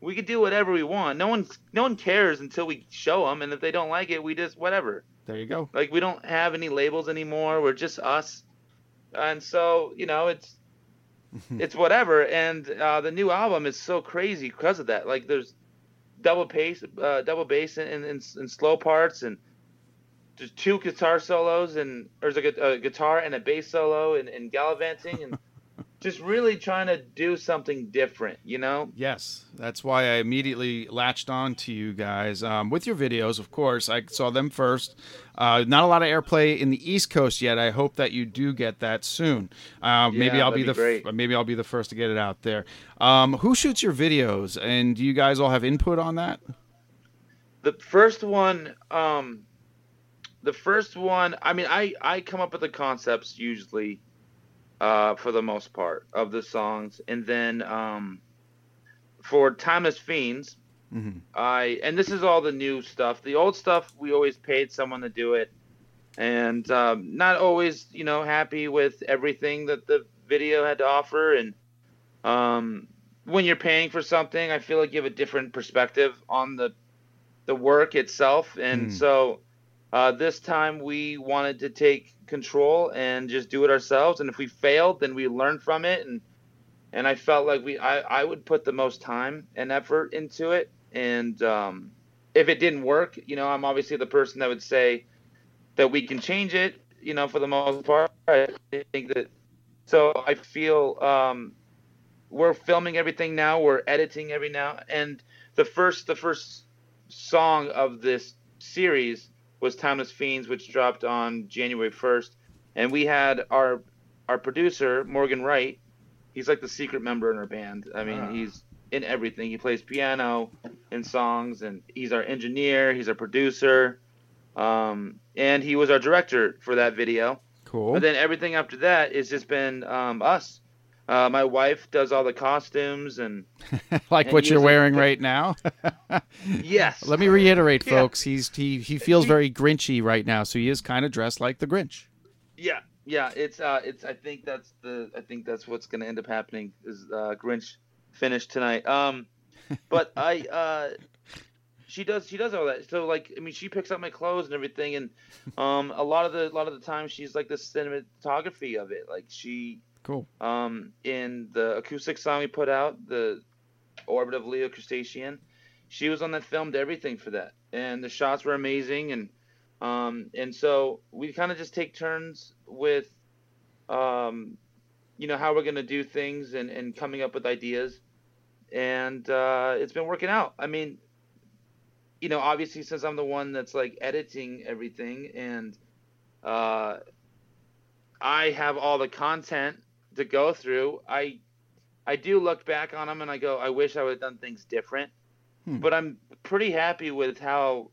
we could do whatever we want. No one no one cares until we show them, and if they don't like it, we just whatever. there you go. Like we don't have any labels anymore. We're just us, and so you know it's [LAUGHS] it's whatever. And uh, the new album is so crazy because of that. Like there's double bass, uh, double bass in, in, slow parts, and there's two guitar solos, and there's a, a guitar and a bass solo, and, and gallivanting, and just really trying to do something different. You know? Yes, that's why I immediately latched on to you guys um, with your videos. Of course, I saw them first. Uh, not a lot of airplay in the East Coast yet. I hope that you do get that soon. Uh, maybe I'll be the be f- maybe I'll be the first to get it out there. Um, who shoots your videos, and do you guys all have input on that? the first one um the first one i mean i i come up with the concepts usually uh for the most part of the songs and then um for timeless fiends Mhm. i and this is all the new stuff the old stuff we always paid someone to do it and um, not always, you know, happy with everything that the video had to offer. And um, when you're paying for something, I feel like you have a different perspective on the the work itself. And Hmm. so uh, this time we wanted to take control and just do it ourselves. And if we failed, then we learn from it. And and I felt like we I, I would put the most time and effort into it. And um, if it didn't work, you know, I'm obviously the person that would say that we can change it. You know, for the most part, I think that. So I feel um, we're filming everything now. We're editing every now, and the first the first song of this series was Timeless Fiends, which dropped on January 1st. And we had our our producer, Morgan Wright. He's like the secret member in our band. I mean, Ah. he's in everything. He plays piano in songs, and he's our engineer, he's our producer. Um, and he was our director for that video. Cool. But then everything after that has just been um, us. Uh, my wife does all the costumes, and [LAUGHS] like and what you're wearing right now. [LAUGHS] yes, Let me reiterate, Yeah. folks. He's he he feels very Grinchy right now, so he is kind of dressed like the Grinch. Yeah, yeah. It's uh, it's. I think that's the. I think that's what's gonna end up happening is uh, Grinch finish tonight. Um, [LAUGHS] but I uh, she does she does all that. So like, I mean, she picks up my clothes and everything, and um, a lot of the a lot of the time she's like the cinematography of it. Like she Cool. um in the acoustic song we put out, the Orbit of Leo Crustacean. She was on that filmed everything for that, and the shots were amazing, and um and so we kind of just take turns with um you know how we're gonna do things and and coming up with ideas, and uh, it's been working out. I mean, you know, obviously since I'm the one that's like editing everything and uh I have all the content to go through. I I do look back on them and I go, I wish I would have done things different. Hmm. But I'm pretty happy with how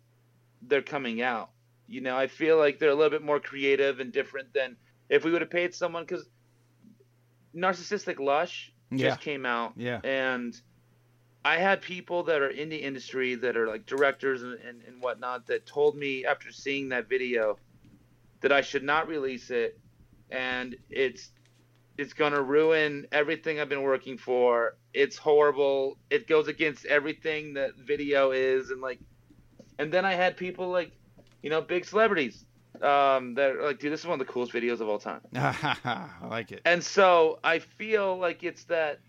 they're coming out. You know, I feel like they're a little bit more creative and different than if we would have paid someone because Narcissistic Lush Yeah. just came out. Yeah. And I had people that are in the industry that are like directors and, and, and whatnot that told me after seeing that video that I should not release it and it's it's gonna ruin everything I've been working for. It's horrible. It goes against everything that video is and like and then I had people like, you know, big celebrities um that are like, dude, this is one of the coolest videos of all time. [LAUGHS] I like it. And so I feel like it's that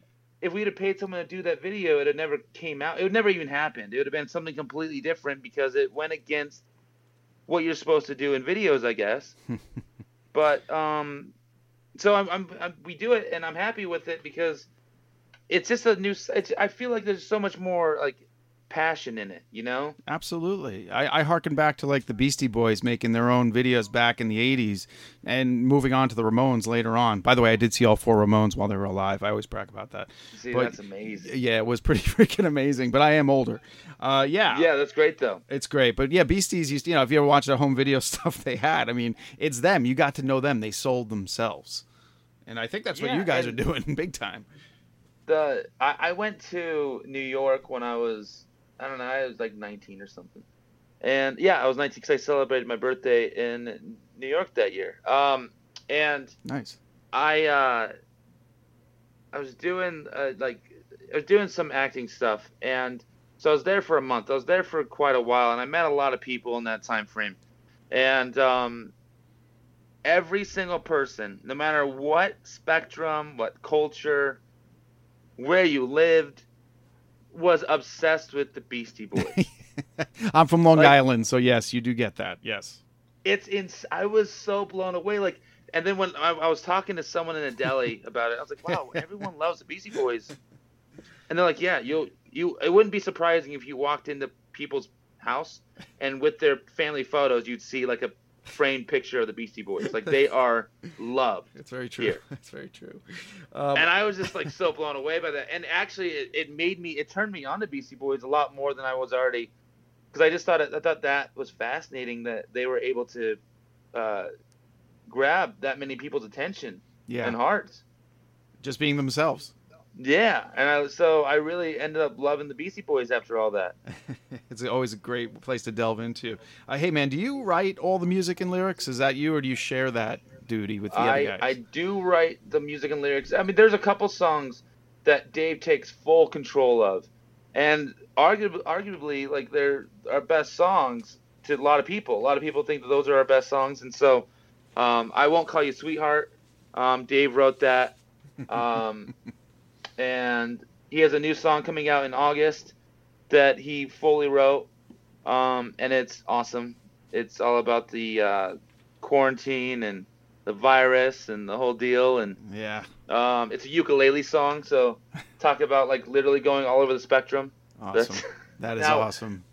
if we'd have paid someone to do that video, it had never came out. It would never even happened. It would have been something completely different because it went against what you're supposed to do in videos, I guess. [LAUGHS] but um, so I'm, I'm, I'm we do it, and I'm happy with it because it's just a new. It's, I feel like there's so much more like passion in it, you know. Absolutely. I, I harken back to like the Beastie Boys making their own videos back in the 80s and moving on to the Ramones later on. By the way, I did see all four Ramones while they were alive. I always brag about that. See, But- that's amazing. Yeah, it was pretty [LAUGHS] freaking amazing, but I am older. Uh, yeah. Yeah, that's great though. It's great. But yeah, Beasties used, to, you know, if you ever watch the home video [LAUGHS] stuff they had, I mean, it's them. You got to know them. They sold themselves. And I think that's what you guys are doing [LAUGHS] big time. the I, I went to New York when I was I don't know I was like 19 or something, and yeah I was 19 because I celebrated my birthday in New York that year. Um, and Nice. I uh, I was doing uh, like I was doing some acting stuff, and so I was there for a month. I was there for quite a while, and I met a lot of people in that time frame, and um, every single person, no matter what spectrum, what culture, where you lived, was obsessed with the Beastie Boys. [LAUGHS] I'm from Long Like- Island, so yes, you do get that. Yes. it's in. I was so blown away. Like, and then when I, I was talking to someone in a deli [LAUGHS] about it, I was like, "Wow, everyone loves the Beastie Boys." And they're like, "Yeah, you you. It wouldn't be surprising if you walked into people's house and with their family photos, you'd see like a framed picture of the Beastie Boys. Like they [LAUGHS] are loved." It's very true. Here. [LAUGHS] It's very true. Um, and I was just like so blown away by that. And actually, it, it made me, it turned me on to Beastie Boys a lot more than I was already, because I just thought it, I thought that was fascinating that they were able to uh, grab that many people's attention yeah. and hearts. Just being themselves. Yeah, and I, so I really ended up loving the Beastie Boys after all that. [LAUGHS] It's always a great place to delve into. Uh, hey, man, do you write all the music and lyrics? Is that you, or do you share that duty with the other I, guys? I do write the music and lyrics. I mean, there's a couple songs that Dave takes full control of, and arguably, arguably, like they're our best songs to a lot of people. A lot of people think that those are our best songs, and so um, I won't call you sweetheart. Um, Dave wrote that, [LAUGHS] um, and he has a new song coming out in August that he fully wrote, um, and it's awesome. It's all about the uh, quarantine and the virus and the whole deal, and yeah. um, it's a ukulele song. So [LAUGHS] talk about like literally going all over the spectrum. Awesome. That's- [LAUGHS] That is Now- awesome.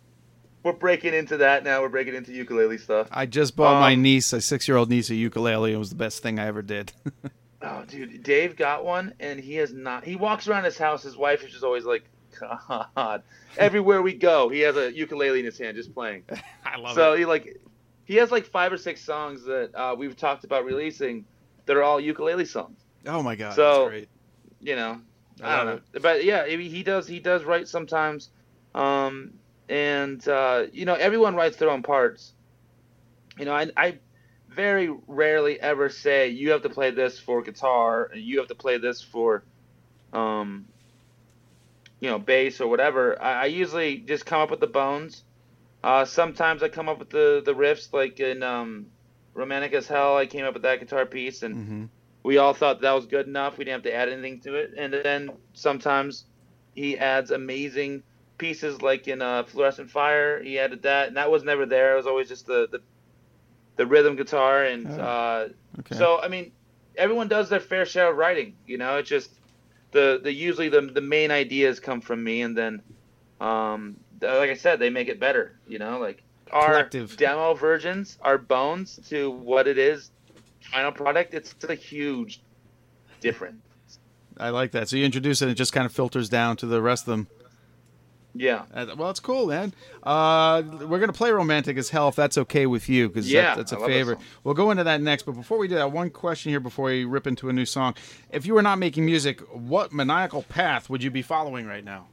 We're breaking into that now. We're breaking into ukulele stuff. I just bought my Um, niece, a six-year-old niece, a ukulele. It was the best thing I ever did. [LAUGHS] Oh, dude, Dave got one, and he has not. He walks around his house. His wife is just always like, God. Everywhere we go, he has a ukulele in his hand, just playing. [LAUGHS] I love so he like, he has like five or six songs that uh, we've talked about releasing that are all ukulele songs. Oh my god, So- that's great. You know, I I, don't know, but yeah, he does. He does write sometimes, um, and uh, you know, everyone writes their own parts. You know, I, I very rarely ever say you have to play this for guitar and you have to play this for, um, you know, bass or whatever. I, I usually just come up with the bones. Uh, sometimes I come up with the the riffs, like in um, "Romantic as Hell." I came up with that guitar piece, and hmm we all thought that was good enough. We didn't have to add anything to it. And then sometimes he adds amazing pieces, like in uh, "Fluorescent Fire." He added that, and that was never there. It was always just the the, the rhythm guitar, and Oh, uh, Okay. so I mean, everyone does their fair share of writing. You know, it's just the the usually the the main ideas come from me, and then, um, th- like I said, they make it better. You know, like our Collective. demo versions are bones to what it is final product. It's a huge difference. I like that. So you introduce it, and it just kind of filters down to the rest of them. Yeah. Uh, well, it's cool, man. Uh, we're gonna play "Romantic as Hell" if that's okay with you, because Yeah, that's a love that favorite. We'll go into that next, but before we do that, one question here before we rip into a new song: If you were not making music, what maniacal path would you be following right now?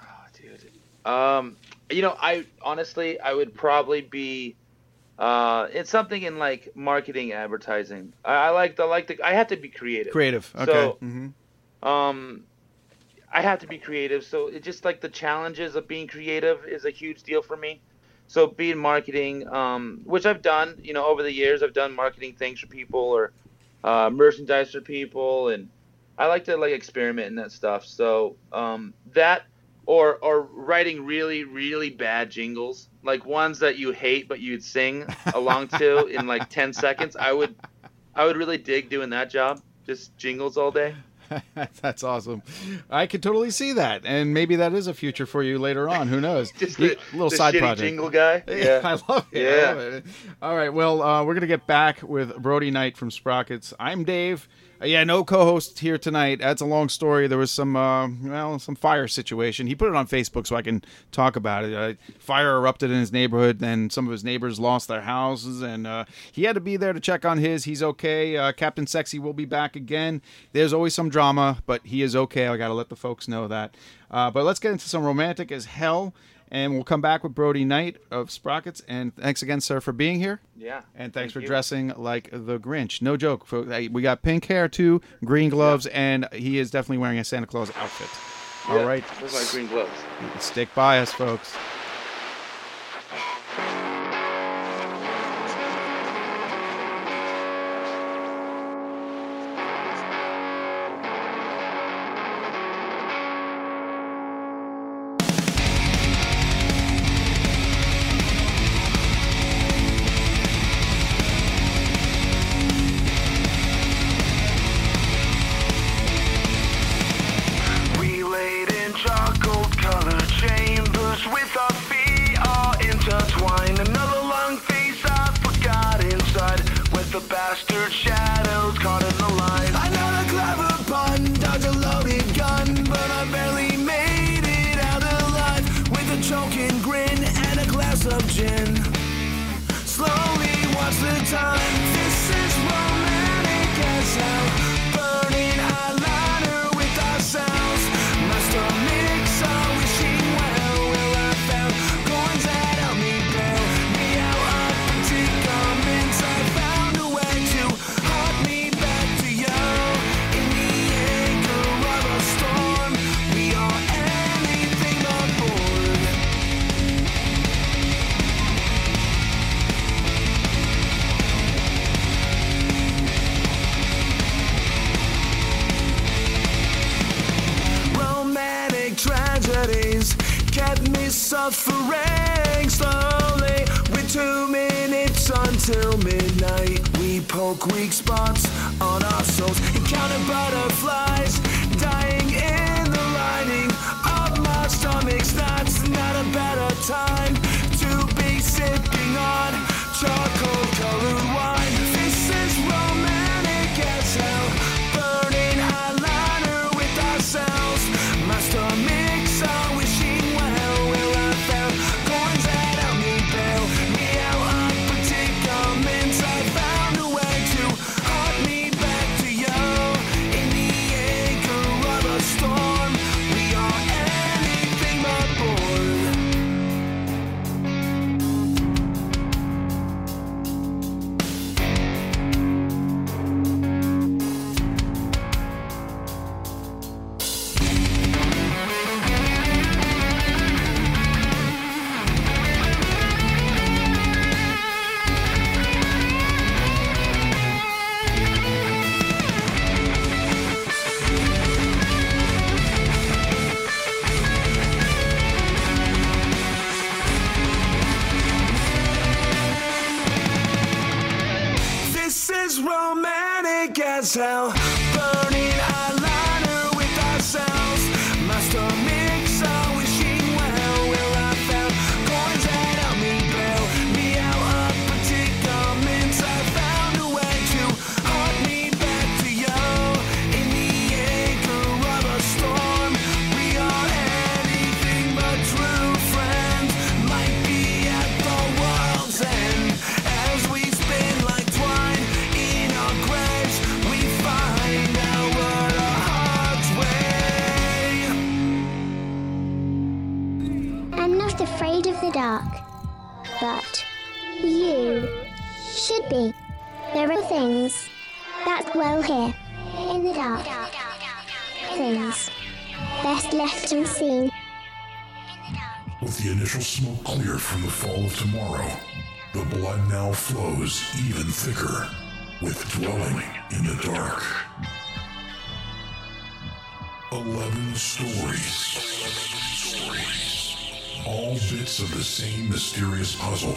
Oh, dude. Um, you know, I honestly, I would probably be. Uh, it's something in like marketing, advertising. I, I like the like the. I have to be creative. Creative. Okay. So- hmm um i have to be creative. So it just like the challenges of being creative is a huge deal for me. So being marketing um which i've done you know over the years i've done marketing things for people or uh, merchandise for people and i like to like experiment in that stuff. So um that or or writing really really bad jingles like ones that you hate but you'd sing along to in like 10 seconds i would i would really dig doing that job just jingles all day [LAUGHS] That's awesome. I could totally see that, and maybe that is a future for you later on. Who knows? [LAUGHS] Just the, little the side project. jingle guy. [LAUGHS] Yeah. I love it. I Yeah. love it. All right. Well, uh, we're gonna get back with Brodie Knight from Sprockets. I'm Dave. Uh, yeah, no co-host here tonight. That's a long story. There was some, uh, well, some fire situation. He put it on Facebook so I can talk about it. Uh, fire erupted in his neighborhood, and some of his neighbors lost their houses, and uh, he had to be there to check on his. He's okay. Uh, Captain Sexy will be back again. There's always some drama, but he is okay. I got to let the folks know that. Uh, but let's get into some romantic as hell. And we'll come back with Brodie Knight of Sprockets. And thanks again, sir, for being here. Yeah. And thanks Thank for you. dressing like the Grinch. No joke. folks. We got pink hair too, green gloves, and he is definitely wearing a Santa Claus outfit. All Yeah, right. Those are green gloves. Stick by us, folks. Flows even thicker with dwelling in the dark. Eleven stories. All bits of the same mysterious puzzle,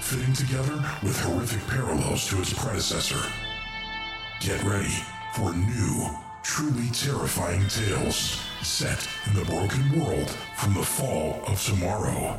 fitting together with horrific parallels to its predecessor. Get ready for new, truly terrifying tales set in the broken world from the fall of tomorrow.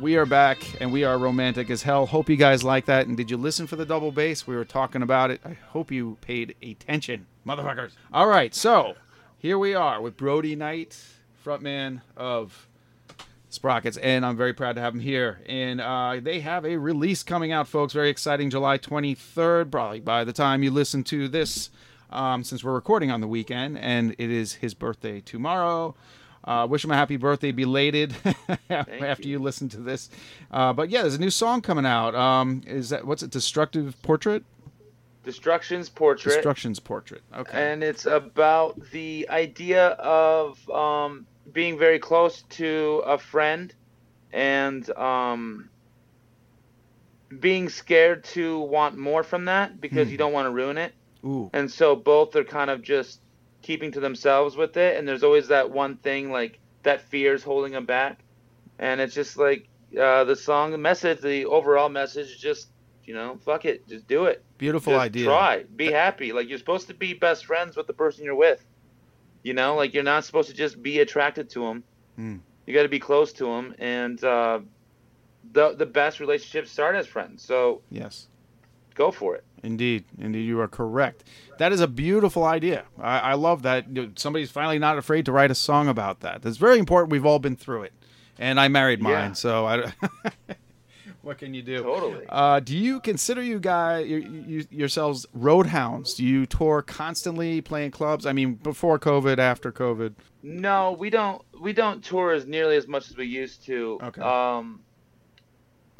We are back and we are romantic as hell. Hope you guys like that. And did you listen for the double bass? We were talking about it. I hope you paid attention, motherfuckers. All right, so here we are with Brodie Knight, frontman of Sprockets, and I'm very proud to have him here. And uh, they have a release coming out, folks. Very exciting, July 23rd. Probably by the time you listen to this, um, since we're recording on the weekend, and it is his birthday tomorrow. Uh, wish him a happy birthday, belated, [LAUGHS] after you. listen to this. Uh, but yeah, there's a new song coming out. Um, is that what's it? Destructive Portrait? Destruction's portrait. Destruction's Portrait. Okay. and it's about the idea of um, being very close to a friend and um, being scared to want more from that because you don't want to ruin it. Ooh. And so both are kind of just keeping to themselves with it. And there's always that one thing like that fear is holding them back. And it's just like uh, the song, the message, the overall message is just, you know, fuck it, just do it. Beautiful Just idea. Try. Be happy. Like you're supposed to be best friends with the person you're with. You know, like you're not supposed to just be attracted to them. Mm. You got to be close to them, and uh, the the best relationships start as friends. So Yes. go for it. Indeed, indeed, you are correct. That is a beautiful idea. I, I love that somebody's finally not afraid to write a song about that. That's very important. We've all been through it, and I married mine, Yeah. so I. [LAUGHS] what can you do? Totally. Uh, do you consider you guys you, you, yourselves roadhounds? Do you tour constantly, playing clubs? I mean, before COVID, after COVID. No, we don't. We don't tour as nearly as much as we used to. Okay. Um,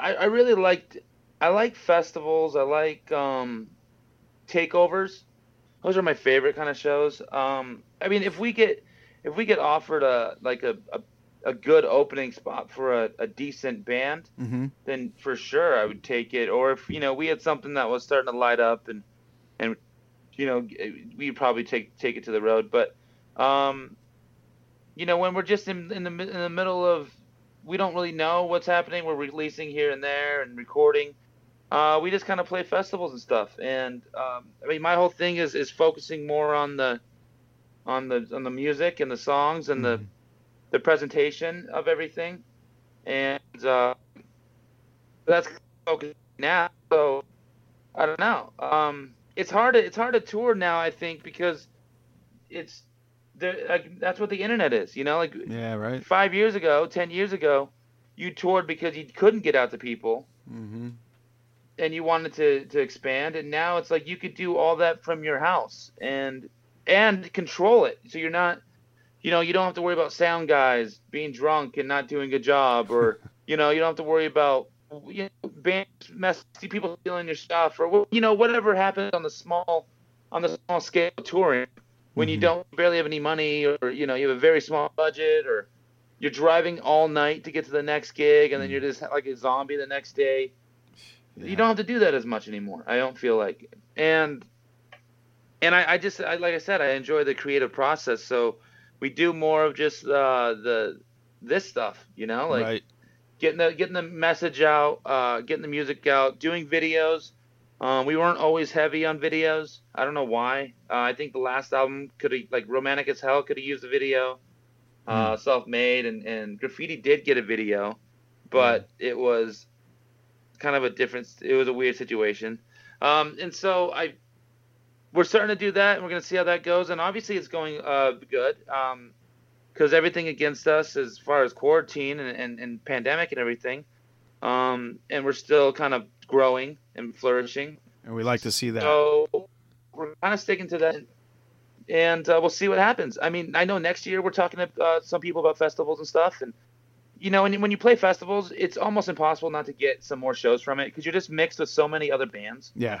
I, I really liked I like festivals. I like um, takeovers. Those are my favorite kind of shows. Um, I mean, if we get if we get offered a like a a, a good opening spot for a, a decent band, Mm-hmm. then for sure I would take it. Or if you know we had something that was starting to light up and and you know we'd probably take take it to the road. But um, you know when we're just in in the in the middle of we don't really know what's happening. We're releasing here and there and recording. Uh, we just kind of play festivals and stuff. And um, I mean, my whole thing is is focusing more on the on the on the music and the songs and the the presentation of everything. And uh, that's focused now. So I don't know. Um, it's hard. To, it's hard to tour now. I think because it's there. Like, that's what the internet is. You know, like Yeah, right. five years ago, ten years ago, you toured because you couldn't get out to people Mm-hmm. And you wanted to to expand and now it's like you could do all that from your house and and control it. So you're not you know you don't have to worry about sound guys being drunk and not doing a job or [LAUGHS] you know you don't have to worry about you know, bands messy people stealing your stuff or you know whatever happens on the small on the small scale of touring when you mm-hmm. don't barely have any money or you know you have a very small budget or you're driving all night to get to the next gig and then mm. you're just like a zombie the next day you don't have to do that as much anymore i don't feel like and and i, I just I, like i said i enjoy the creative process so we do more of just uh, the this stuff you know like right. getting the getting the message out, uh, getting the music out, doing videos. Um, we weren't always heavy on videos. I don't know why. Uh, I think the last album could have like Romantic as Hell could have used a video. Uh, Self Made and and Graffiti did get a video, but it was kind of a different. It was a weird situation. Um, and so I we're starting to do that, and we're gonna see how that goes. And obviously, it's going uh, good. Um, because everything against us as far as quarantine and, and, and pandemic and everything. Um, and we're still kind of growing and flourishing. And we like to see that. So we're kind of sticking to that. And uh, we'll see what happens. I mean, I know next year we're talking to uh, some people about festivals and stuff. And, you know, when you, when you play festivals, it's almost impossible not to get some more shows from it because you're just mixed with so many other bands yeah.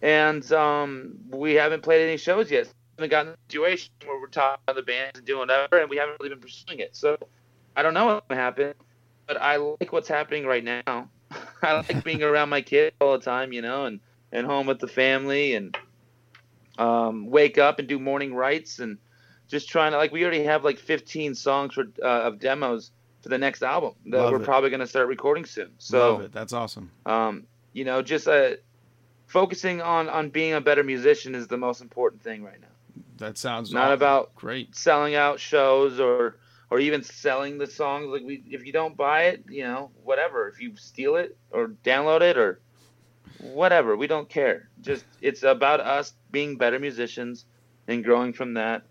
and um, we haven't played any shows yet. We haven't gotten in a situation where we're talking to the bands and doing whatever, and we haven't really been pursuing it. So I don't know what's gonna happen, but I like what's happening right now. [LAUGHS] I like being [LAUGHS] around my kids all the time, you know, and and home with the family, and um, wake up and do morning rites, and just trying to like we already have like 15 songs for uh, of demos the next album that Love we're it. probably gonna start recording soon. So Love it. That's awesome. um, you know, just uh, focusing on on being a better musician is the most important thing right now. That sounds Not about great. selling out shows or or even selling the songs. Like we, if you don't buy it, you know, whatever. If you steal it or download it or whatever, we don't care. Just it's about us being better musicians and growing from that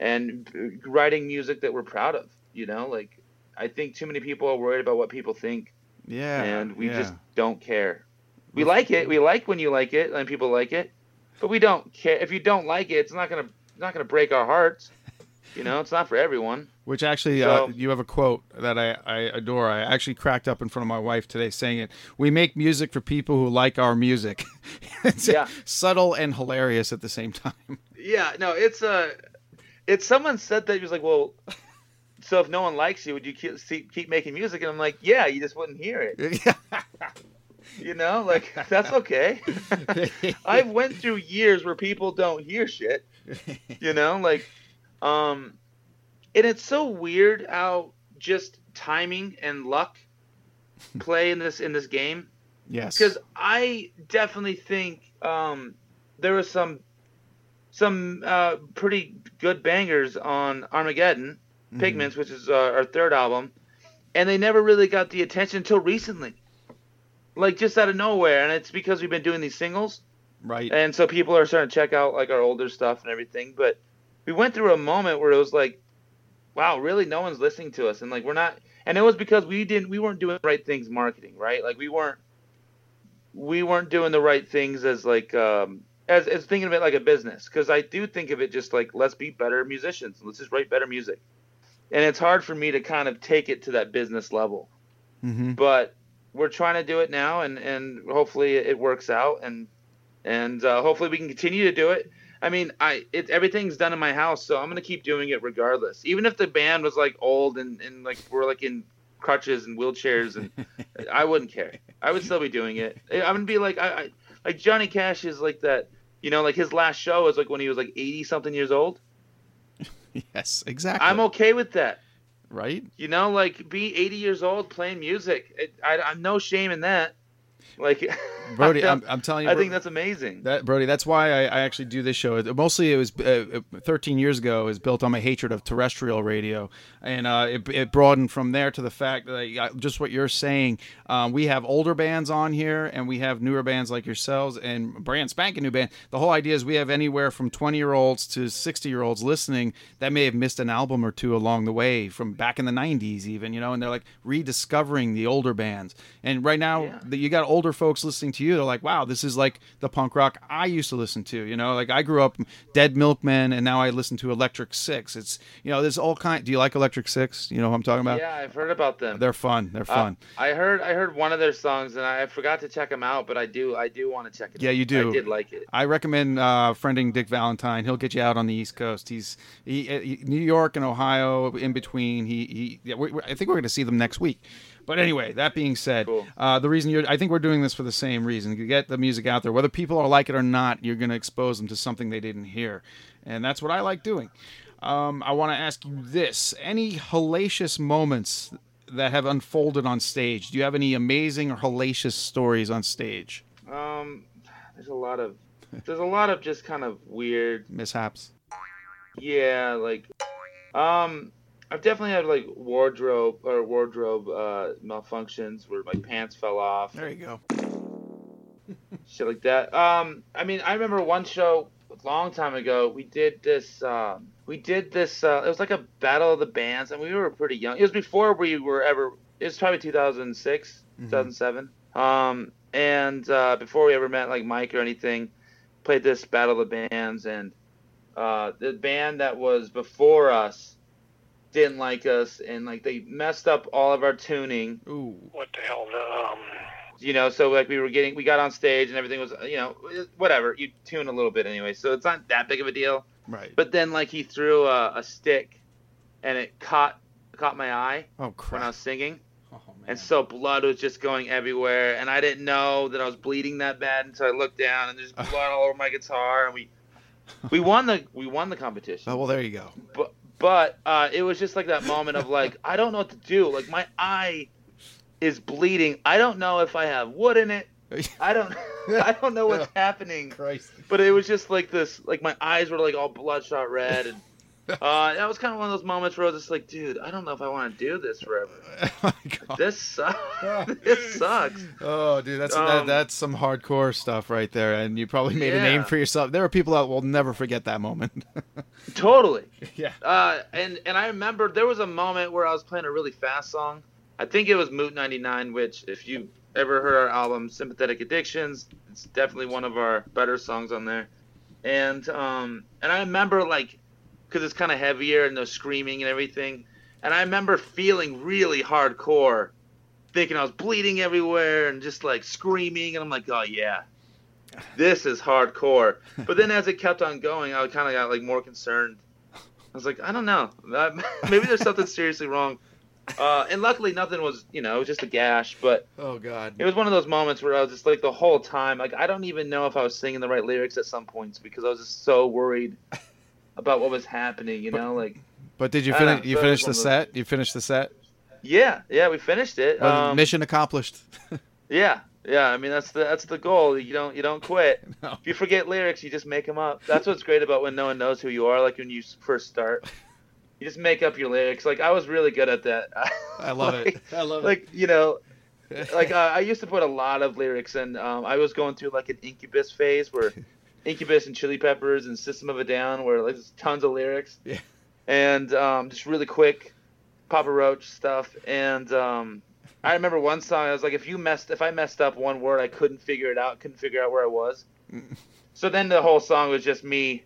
and writing music that we're proud of. You know, like I think too many people are worried about what people think Yeah. and we yeah. just don't care. We like it. We like when you like it and people like it, but we don't care. If you don't like it, it's not gonna not gonna break our hearts. You know, it's not for everyone. Which actually, uh, you have a quote that I, I adore. I actually cracked up in front of my wife today saying it. We make music for people who like our music. [LAUGHS] it's Yeah. subtle and hilarious at the same time. Yeah, no, it's uh it's someone said that he was like, well, so if no one likes you, would you keep see- keep making music? And I'm like, yeah, you just wouldn't hear it. [LAUGHS] You know, like that's okay. [LAUGHS] I've went through years where people don't hear shit. You know, like um and it's so weird how just timing and luck play in this in this game yes. because I definitely think um, there was some some uh, pretty good bangers on Armageddon, Pigments, which is uh, our third album, and they never really got the attention until recently, like just out of nowhere. And it's because we've been doing these singles, right. and so people are starting to check out like our older stuff and everything. But we went through a moment where it was like, wow, really, no one's listening to us, and like we're not. And it was because we didn't, we weren't doing the right things marketing, right? Like we weren't, we weren't doing the right things as like, um, as as thinking of it like a business. Because I do think of it just like let's be better musicians, let's just write better music. And it's hard for me to kind of take it to that business level hmm but we're trying to do it now, and and hopefully it works out, and and uh, hopefully we can continue to do it. I mean, I it everything's done in my house, so I'm gonna keep doing it regardless. Even if the band was like old and and like we're like in crutches and wheelchairs, and [LAUGHS] I wouldn't care. I would still be doing it. I'm gonna be like I, I like Johnny Cash is like that. You know, like his last show was like when he was like 80 something years old. [LAUGHS] Yes, exactly. I'm okay with that. right. You know, like be 80 years old playing music. It, I, I'm no shame in that. Like, [LAUGHS] Brodie, I'm, I'm telling you, I think that's amazing. That Brodie, that's why I, I actually do this show. It- Mostly, it was uh, 13 years ago. Is built on my hatred of terrestrial radio, and uh, it, it broadened from there to the fact that uh, just what you're saying. Um, we have older bands on here, and we have newer bands like yourselves, and brand spanking new band. The whole idea is we have anywhere from 20 year olds to 60 year olds listening that may have missed an album or two along the way from back in the 90s, even you know, and they're like rediscovering the older bands. And right now, Yeah. the, you got older folks listening to you. They're like, wow, this is like the punk rock I used to listen to. You know, like I grew up Dead Milkmen, and now I listen to Electric Six. It's you know, there's all kind. Do you like Electric Six? You know what I'm talking about? Yeah, I've heard about them. They're fun. They're Uh, fun. I heard I heard one of their songs and I forgot to check them out, but I do I do want to check it. Yeah, out. you do. I did like it. I recommend uh, friending Dick Valentine. He'll get you out on the East Coast. He's he, he, New York and Ohio in between. He he. Yeah, we, we- I think we're going to see them next week. But anyway, that being said, Cool. uh, the reason you're, I think we're doing this for the same reason. You get the music out there, whether people are like it or not. You're going to expose them to something they didn't hear, and that's what I like doing. Um, I want to ask you this: Any hellacious moments that have unfolded on stage? Do you have any amazing or hellacious stories on stage? Um, there's a lot of there's a lot of just kind of weird. [LAUGHS] Mishaps. Yeah, like um, I've definitely had like wardrobe or wardrobe uh, malfunctions where my pants fell off. There you go. [LAUGHS] shit like that. Um, I mean, I remember one show a long time ago. We did this. Um, we did this. Uh, it was like a battle of the bands, and we were pretty young. It was before we were ever. It was probably 2006, 2007. Um, and uh, before we ever met like Mike or anything, played this battle of the bands, and uh, the band that was before us didn't like us, and like they messed up all of our tuning Ooh. What the hell? Um, you know so like we were getting we got on stage and everything was you know whatever you tune a little bit anyway so it's not that big of a deal Right. but then like he threw a, a stick and it caught caught my eye Oh crap! when i was singing Oh, man. and so blood was just going everywhere and i didn't know that i was bleeding that bad until i looked down and there's [LAUGHS] blood all over my guitar and we we won the we won the competition Oh well, there you go. but but uh, it was just like that moment of like I don't know what to do. Like my eye is bleeding. I don't know if I have wood in it. I don't [LAUGHS] I don't know what's [LAUGHS] happening. Christ. But it was just like this. Like my eyes were like all bloodshot red, and [LAUGHS] uh, that was kind of one of those moments where I was just like, dude, I don't know if I want to do this forever. [LAUGHS] oh. This sucks. [LAUGHS] this sucks. Oh, dude, that's that, Um, that's some hardcore stuff right there, and you probably made a name for yourself. There are people that will never forget that moment. Totally. yeah. Uh, and and I remember there was a moment where I was playing a really fast song. I think it was Moot 99, which if you ever heard our album Sympathetic Addictions, it's definitely one of our better songs on there. And um and I remember like cuz it's kind of heavier and the screaming and everything. And I remember feeling really hardcore, thinking I was bleeding everywhere and just like screaming and I'm like, "Oh yeah. This is hardcore." But then as it kept on going, I kind of got like more concerned I was like, I don't know. [LAUGHS] Maybe there's something seriously wrong. Uh, and luckily, nothing was, you know, it was just a gash. But Oh god. it was one of those moments where I was just like the whole time, like I don't even know if I was singing the right lyrics at some points because I was just so worried about what was happening. You know, like But did you finish? know, You finished the was one of set. You finished the set. yeah, yeah, we finished it. Well, Um, mission accomplished. [LAUGHS] yeah, yeah. I mean, that's the that's the goal. You don't you don't quit. [LAUGHS] No. If you forget lyrics, you just make them up. That's what's great about when no one knows who you are. Like when you first start, [LAUGHS] you just make up your lyrics. Like I was really good at that. I love it. I love it. like you know like uh, I used to put a lot of lyrics and um, I was going through like an Incubus phase where Incubus and Chili Peppers and System of a Down where like there's tons of lyrics. Yeah. and um, just really quick Papa Roach stuff. And um, I remember one song I was like if you messed if I messed up one word I couldn't figure it out couldn't figure out where I was. [LAUGHS] So then the whole song was just me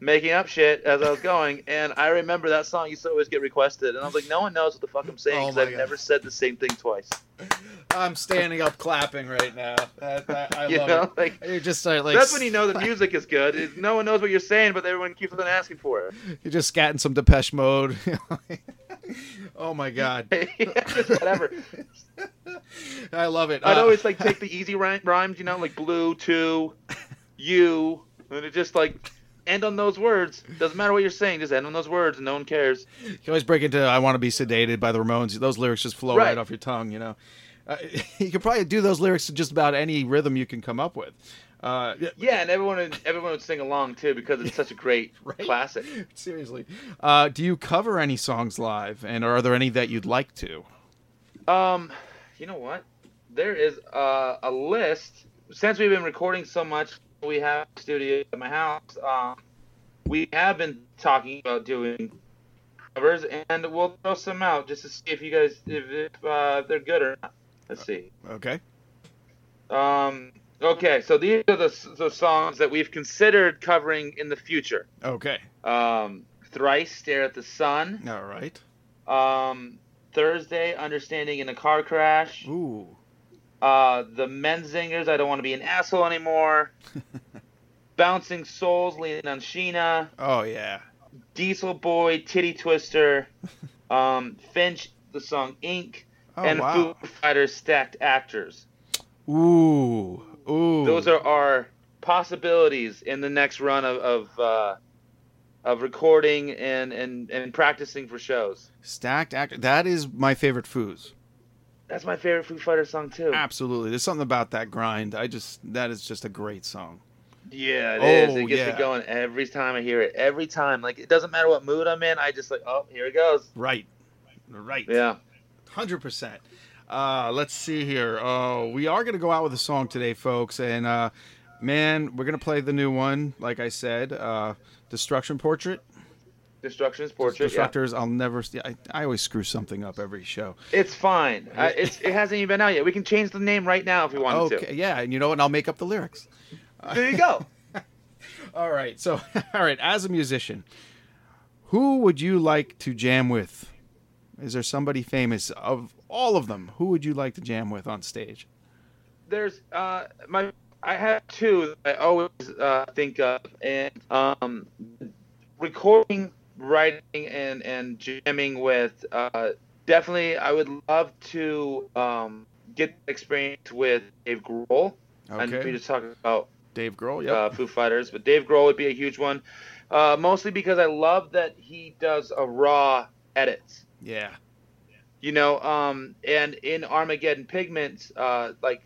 making up shit as I was going. And I remember that song used to always get requested. And I was like no one knows what the fuck I'm saying Oh because my I've God. never said the same thing twice [LAUGHS] I'm standing up clapping right now. That, that, I [LAUGHS] You love know, it. like- you're just like That's when you know the [LAUGHS] music is good. is No one knows what you're saying, but everyone keeps on asking for it. you're just scatting some Depeche Mode. [LAUGHS] oh my god, whatever. I love it. I'd Uh, always like take the easy rhymes, you know, like blue, to you, and it just like end on those words. Doesn't matter what you're saying, just end on those words, and no one cares. You always break into "I Want to Be Sedated" by the Ramones. Those lyrics just flow right, Right. off your tongue. You know, uh, [LAUGHS] you could probably do those lyrics to just about any rhythm you can come up with. Uh, yeah, and everyone would, everyone would sing along too because it's such a great [LAUGHS] Right? classic. [LAUGHS] seriously. Uh, do you cover any songs live, and are there any that you'd like to? Um, you know what? There is uh, a list. Since we've been recording so much, we have a studio at my house. Um, we have been talking about doing covers, and we'll throw some out just to see if you guys if, if uh, they're good or not. Let's see. Okay. Um, okay, so these are the, the songs that we've considered covering in the future. Okay. Um, Thrice, Stare at the Sun. All right. Um, Thursday, Understanding in a Car Crash. Ooh. Uh, the Menzingers, I Don't Want to Be an Asshole Anymore. [LAUGHS] Bouncing Souls, Leaning on Sheena. Oh yeah. Diesel Boy, Titty Twister. [LAUGHS] Um, Finch, the song Ink. Oh and wow. Foo Fighters Stacked Actors. Ooh. Ooh. Those are our possibilities in the next run of of, uh, of recording and, and, and practicing for shows. stacked act. That is my favorite foos. That's my favorite Foo Fighters song too. Absolutely. There's something about that grind. I just that is just a great song. Yeah, it is. Oh, It gets yeah. me going every time I hear it. Every time, like it doesn't matter what mood I'm in. I just like, oh, here it goes. Right. Right. Yeah. Hundred percent. Uh, let's see here. Oh, we are gonna go out with a song today, folks, and uh, man, we're gonna play the new one. Like I said, uh, Destruction Portrait. Destruction's portrait. Yeah. Destructors. I'll never. I, I always screw something up every show. It's fine. Uh, it's it hasn't even been out yet. We can change the name right now if we wanted Okay. Yeah, and you know what? I'll make up the lyrics. There you go. [LAUGHS] All right. So, [LAUGHS] all right. As a musician, who would you like to jam with? Is there somebody famous of all of them? Who would you like to jam with on stage? There's uh my I have two that I always uh, think of and um recording, writing, and and jamming with. Uh, definitely, I would love to um get experience with Dave Grohl. I know we Okay. just talking about Dave Grohl. yeah, uh, Foo Fighters, but Dave Grohl would be a huge one. Uh, mostly because I love that he does a raw edits. Yeah. You know, um, and in Armageddon Pigments, uh, like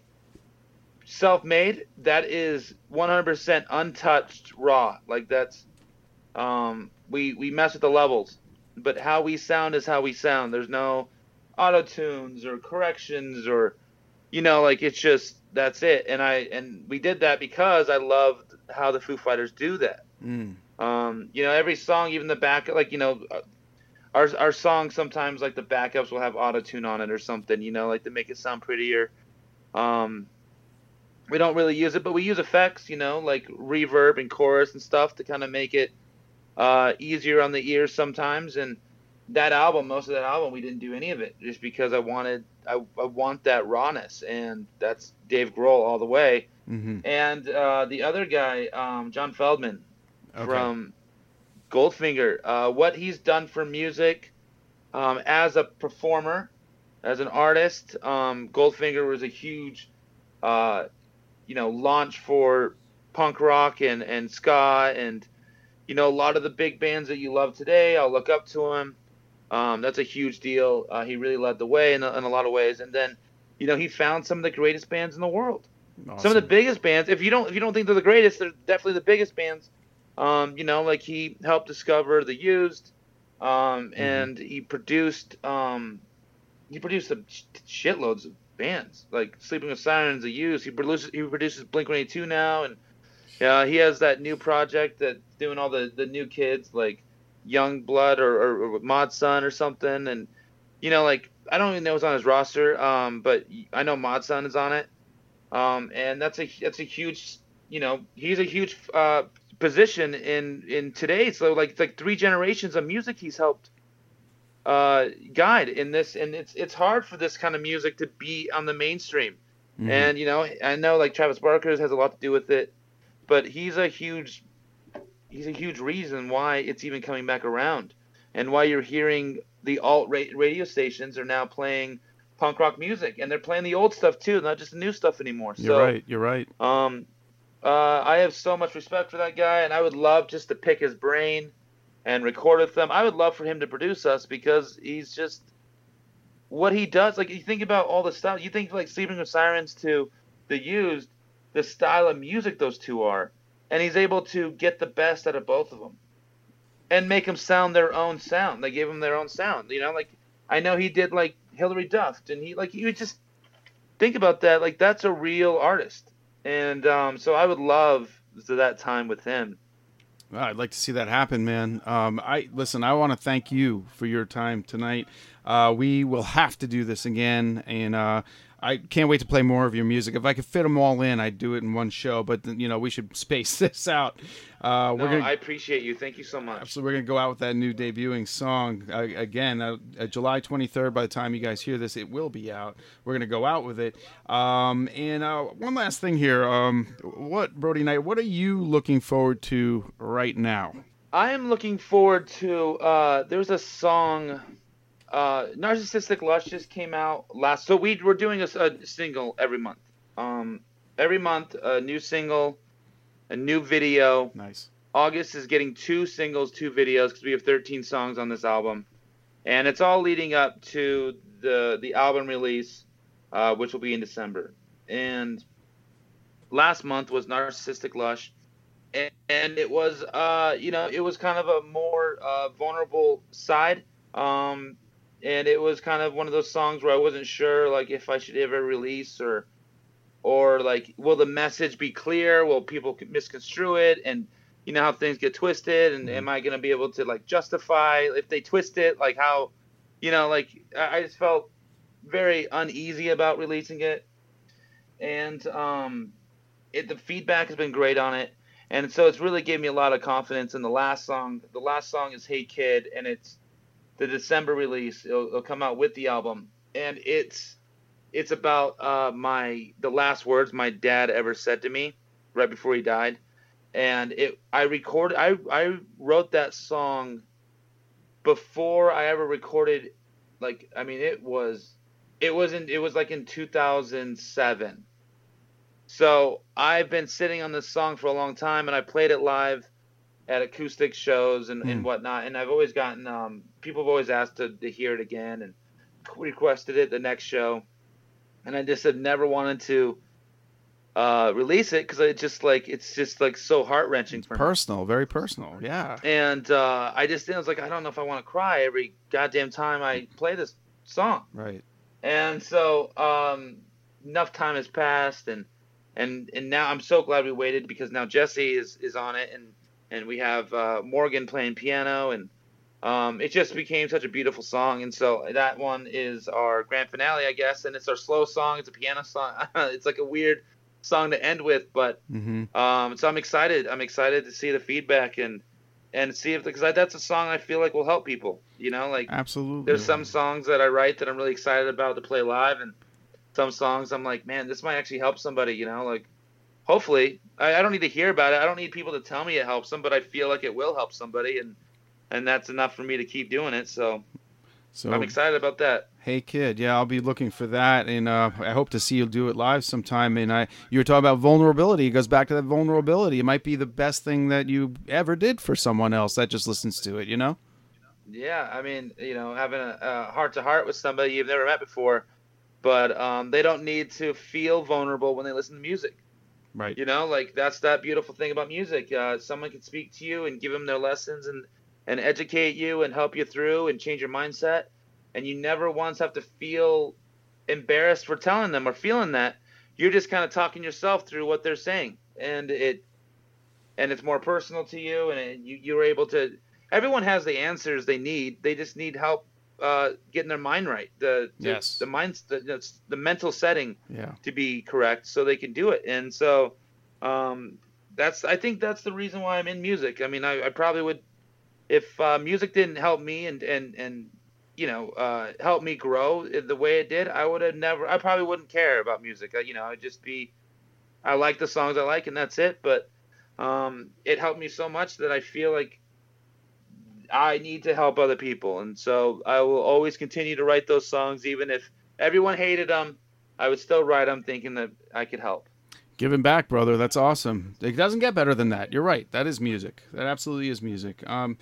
self-made, that is 100% untouched raw. Like that's, um, we we mess with the levels, but how we sound is how we sound. There's no auto tunes or corrections or, you know, like it's just that's it. And I and we did that because I loved how the Foo Fighters do that. Mm. Um, you know, every song, even the back, like you know, uh, our our songs sometimes like the backups will have auto tune on it or something. You know, like to make it sound prettier. Um, we don't really use it, but we use effects. You know, like reverb and chorus and stuff to kind of make it uh, easier on the ears sometimes. And that album, most of that album, we didn't do any of it just because I wanted, I, I want that rawness, and that's Dave Grohl all the way. hmm And uh, the other guy, um, John Feldmann, Okay. from Goldfinger. Uh, what he's done for music um, as a performer, as an artist, um, Goldfinger was a huge, uh, you know, launch for punk rock and, and ska and, you know, a lot of the big bands that you love today. I'll look up to him. Um, that's a huge deal. Uh, he really led the way in a, in a lot of ways. And then, you know, he found some of the greatest bands in the world some of the biggest bands. If you don't if you don't think they're the greatest, they're definitely the biggest bands. Um, you know, like he helped discover the Used, um, Mm-hmm. and he produced um, he produced a sh- shitloads of bands like Sleeping with Sirens, the Used. He produces he produces Blink One Eighty Two now, and yeah, he has that new project that's doing all the the new kids like Yungblud or, or, or Mod Sun or something, and you know like I don't even know what's on his roster, um, but I know Mod Sun is on it um, and that's a that's a huge you know he's a huge uh, position in in today so like it's like three generations of music he's helped uh, guide in this, and it's it's hard for this kind of music to be on the mainstream. Mhm. And you know, I know like Travis Barker has a lot to do with it, but he's a huge he's a huge reason why it's even coming back around, and why you're hearing the alt ra- radio stations are now playing punk rock music, and they're playing the old stuff too, not just the new stuff anymore. You're so, right. You're right. um, uh, I have so much respect for that guy, and I would love just to pick his brain and record with them. I would love for him to produce us because he's just what he does. Like you think about all the stuff. You think like Sleeping with Sirens to the Used, the style of music those two are, and he's able to get the best out of both of them, and make them sound their own sound. They gave them their own sound. You know, like I know he did like Hilary Duff, and he like you just think about that. Like that's a real artist, and um, so I would love that time with him. Well, I'd like to see that happen, man. Um, I listen. I want to thank you for your time tonight. Uh, we will have to do this again, and uh, I can't wait to play more of your music. If I could fit them all in, I'd do it in one show. But you know, we should [LAUGHS] space this out. Uh, No, we're gonna I appreciate you. Thank you so much. Absolutely, we're gonna go out with that new debuting song uh, again. Uh, uh, July 23rd. By the time you guys hear this, it will be out. We're gonna go out with it. Um, and uh, one last thing here. Um, what Brodie Knight? What are you looking forward to right now? I am looking forward to. Uh, there's a song, uh, "Narcissistic Lush" just came out last. So we we're doing a single every month. Um, every month, a new single, a new video. Nice. August is getting two singles, two videos because we have 13 songs on this album, and it's all leading up to the the album release, uh, which will be in December. And last month was Narcissistic Lush, and, and it was uh, you know it was kind of a more uh, vulnerable side, um, and it was kind of one of those songs where I wasn't sure like if I should ever release or or like will the message be clear? Will people misconstrue it? And you know how things get twisted and am i going to be able to like justify if they twist it? Like how you know like i I just felt very uneasy about releasing it. And um it the feedback has been great on it. And so it's really gave me a lot of confidence in the last song. The last song is hey kid and it's the december release it'll, it'll come out with the album. And it's it's about uh, my the last words my dad ever said to me right before he died. And it i recorded i i wrote that song before i ever recorded like i mean it was it was in it was like in 2007 so i've been sitting on this song for a long time and i played it live at acoustic shows and, and Hmm. whatnot and i've always gotten um people have always asked to, to hear it again and requested it the next show and I just have never wanted to uh, release it because it just like it's just like so heart wrenching for me. Personal, very personal. Yeah. And uh, I just I was like I don't know if I want to cry every goddamn time I play this song. Right. And so um, enough time has passed, and and and now I'm so glad we waited because now Jesse is is on it, and and we have uh, Morgan playing piano, and um, it just became such a beautiful song. And so that one is our grand finale, I guess, and it's our slow song. It's a piano song. [LAUGHS] it's like a weird song to end with, but Mm-hmm. um, so I'm excited. I'm excited to see the feedback and and see if because that's a song I feel like will help people. You know, like Absolutely. there's some songs that I write that I'm really excited about to play live, and some songs I'm like, man, this might actually help somebody. You know, like hopefully I, I don't need to hear about it. I don't need people to tell me it helps them, but I feel like it will help somebody, and and that's enough for me to keep doing it. So So I'm excited about that. Hey kid, yeah, I'll be looking for that, and uh, I hope to see you do it live sometime. And I, you were talking about vulnerability. It goes back to that vulnerability. It might be the best thing that you ever did for someone else that just listens to it. You know? Yeah, I mean, you know, having a heart to heart with somebody you've never met before, but um, they don't need to feel vulnerable when they listen to music. Right. You know, like that's that beautiful thing about music. Uh, someone can speak to you and give them their lessons and and educate you and help you through and change your mindset, and you never once have to feel embarrassed for telling them or feeling that. You're just kind of talking yourself through what they're saying, and it and it's more personal to you, and it, you you're able to. Everyone has the answers they need. They just need help uh, getting their mind right. The, the Yes. the mind the, the, mental setting Yeah. to be correct so they can do it. And so um, that's I think that's the reason why I'm in music. I mean, I, I probably would if uh, music didn't help me and and and you know, uh, helped me grow the way it did, I would have never. I probably wouldn't care about music. I, you know, I'd just be. I like the songs I like, and that's it. But um, it helped me so much that I feel like I need to help other people, and so I will always continue to write those songs, even if everyone hated them. I would still write them, thinking that I could help. Giving back, brother. That's awesome. It doesn't get better than that. You're right. That is music. That absolutely is music. Um,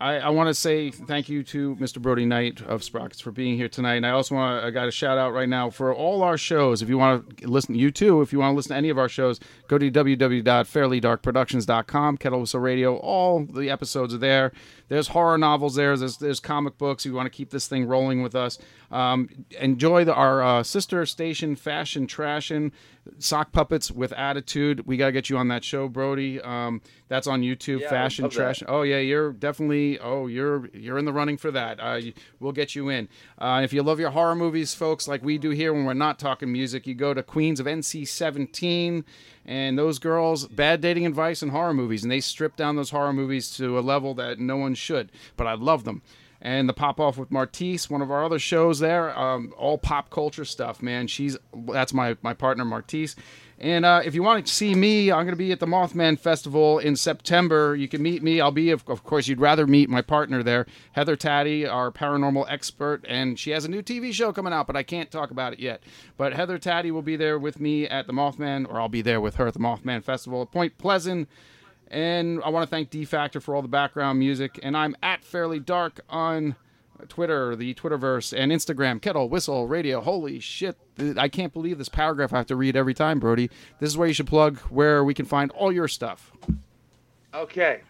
I, I want to say thank you to Mr. Brodie Knight of Sprockets for being here tonight. And I also want I got a shout out right now for all our shows. If you want to listen, you too, if you want to listen to any of our shows, go to www.fairlydarkproductions.com, Kettle Whistle Radio. All the episodes are there. There's horror novels there. There's, there's comic books. You want to keep this thing rolling with us. Um, enjoy the, our uh, sister station, Fashion Trashin', Sock Puppets with Attitude. We got to get you on that show, Brodie. Um, that's on YouTube, Yeah, Fashion that. Trash. Oh yeah, you're definitely. Oh, you're you're in the running for that. Uh, we'll get you in. Uh, if you love your horror movies, folks, like we do here when we're not talking music, you go to Queens of NC-17, and those girls, bad dating advice and horror movies, and they strip down those horror movies to a level that no one should. But I love them. And the pop off with Martise, one of our other shows there, um, all pop culture stuff, man. She's that's my my partner Martise. And uh, if you want to see me, I'm going to be at the Mothman Festival in September. You can meet me. I'll be, of, of course, you'd rather meet my partner there, Heather Taddy, our paranormal expert, and she has a new TV show coming out, but I can't talk about it yet. But Heather Taddy will be there with me at the Mothman, or I'll be there with her at the Mothman Festival at Point Pleasant. And I want to thank D Factor for all the background music. And I'm at Fairly Dark on Twitter, the Twitterverse, and Instagram, Kettle Whistle Radio. Holy shit. I can't believe this paragraph I have to read every time, Brodie. This is where you should plug where we can find all your stuff. Okay.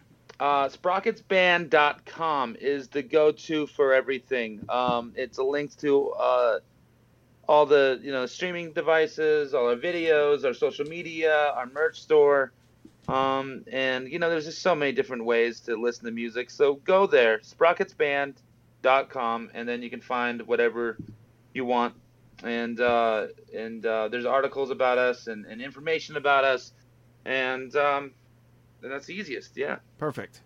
Uh, sprocketsband.com is the go-to for everything. Um, it's a link to uh, all the you know streaming devices, all our videos, our social media, our merch store, um, and you know there's just so many different ways to listen to music. So go there, sprocketsband.com, and then you can find whatever you want. And uh, and uh, there's articles about us and, and information about us, and um, and that's the easiest. Yeah. Perfect.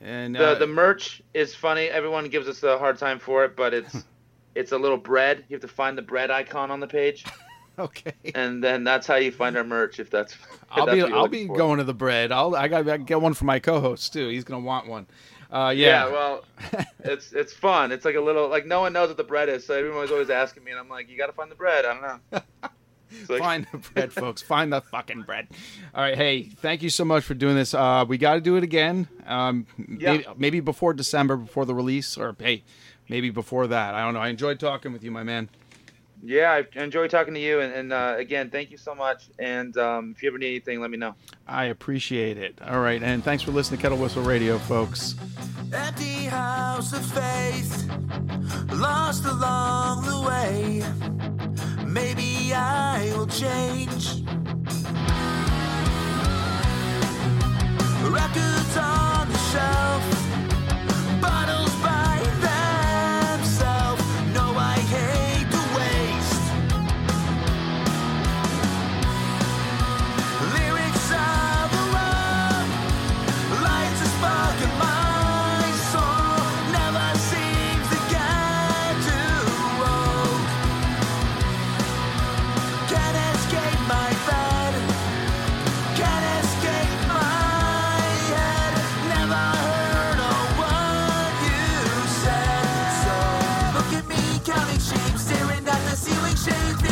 And The uh, the merch is funny. Everyone gives us a hard time for it, but it's [LAUGHS] it's a little bread. You have to find the bread icon on the page, [LAUGHS] okay. and then that's how you find our merch. If that's, [LAUGHS] if I'll that's be I'll be for. going to the bread. I'll I got to get one for my co-host too. He's gonna want one. Uh, yeah. Yeah, well, [LAUGHS] it's it's fun. It's like a little like no one knows what the bread is, so everyone's always asking me, and I'm like, you got to find the bread. I don't know. Like- Find the bread, folks. Find the fucking bread. All right. Hey, thank you so much for doing this. Uh, we got to do it again. Um, Yeah. maybe, maybe before December, before the release, or hey, maybe before that. I don't know. I enjoyed talking with you, my man. Yeah, I enjoy talking to you, and, and uh, again, thank you so much. And um, if you ever need anything, let me know. I appreciate it. All right, and thanks for listening to Kettle Whistle Radio, folks. Empty house of faith, lost along the way. Maybe I will change. Records on the shelf, bottles by take me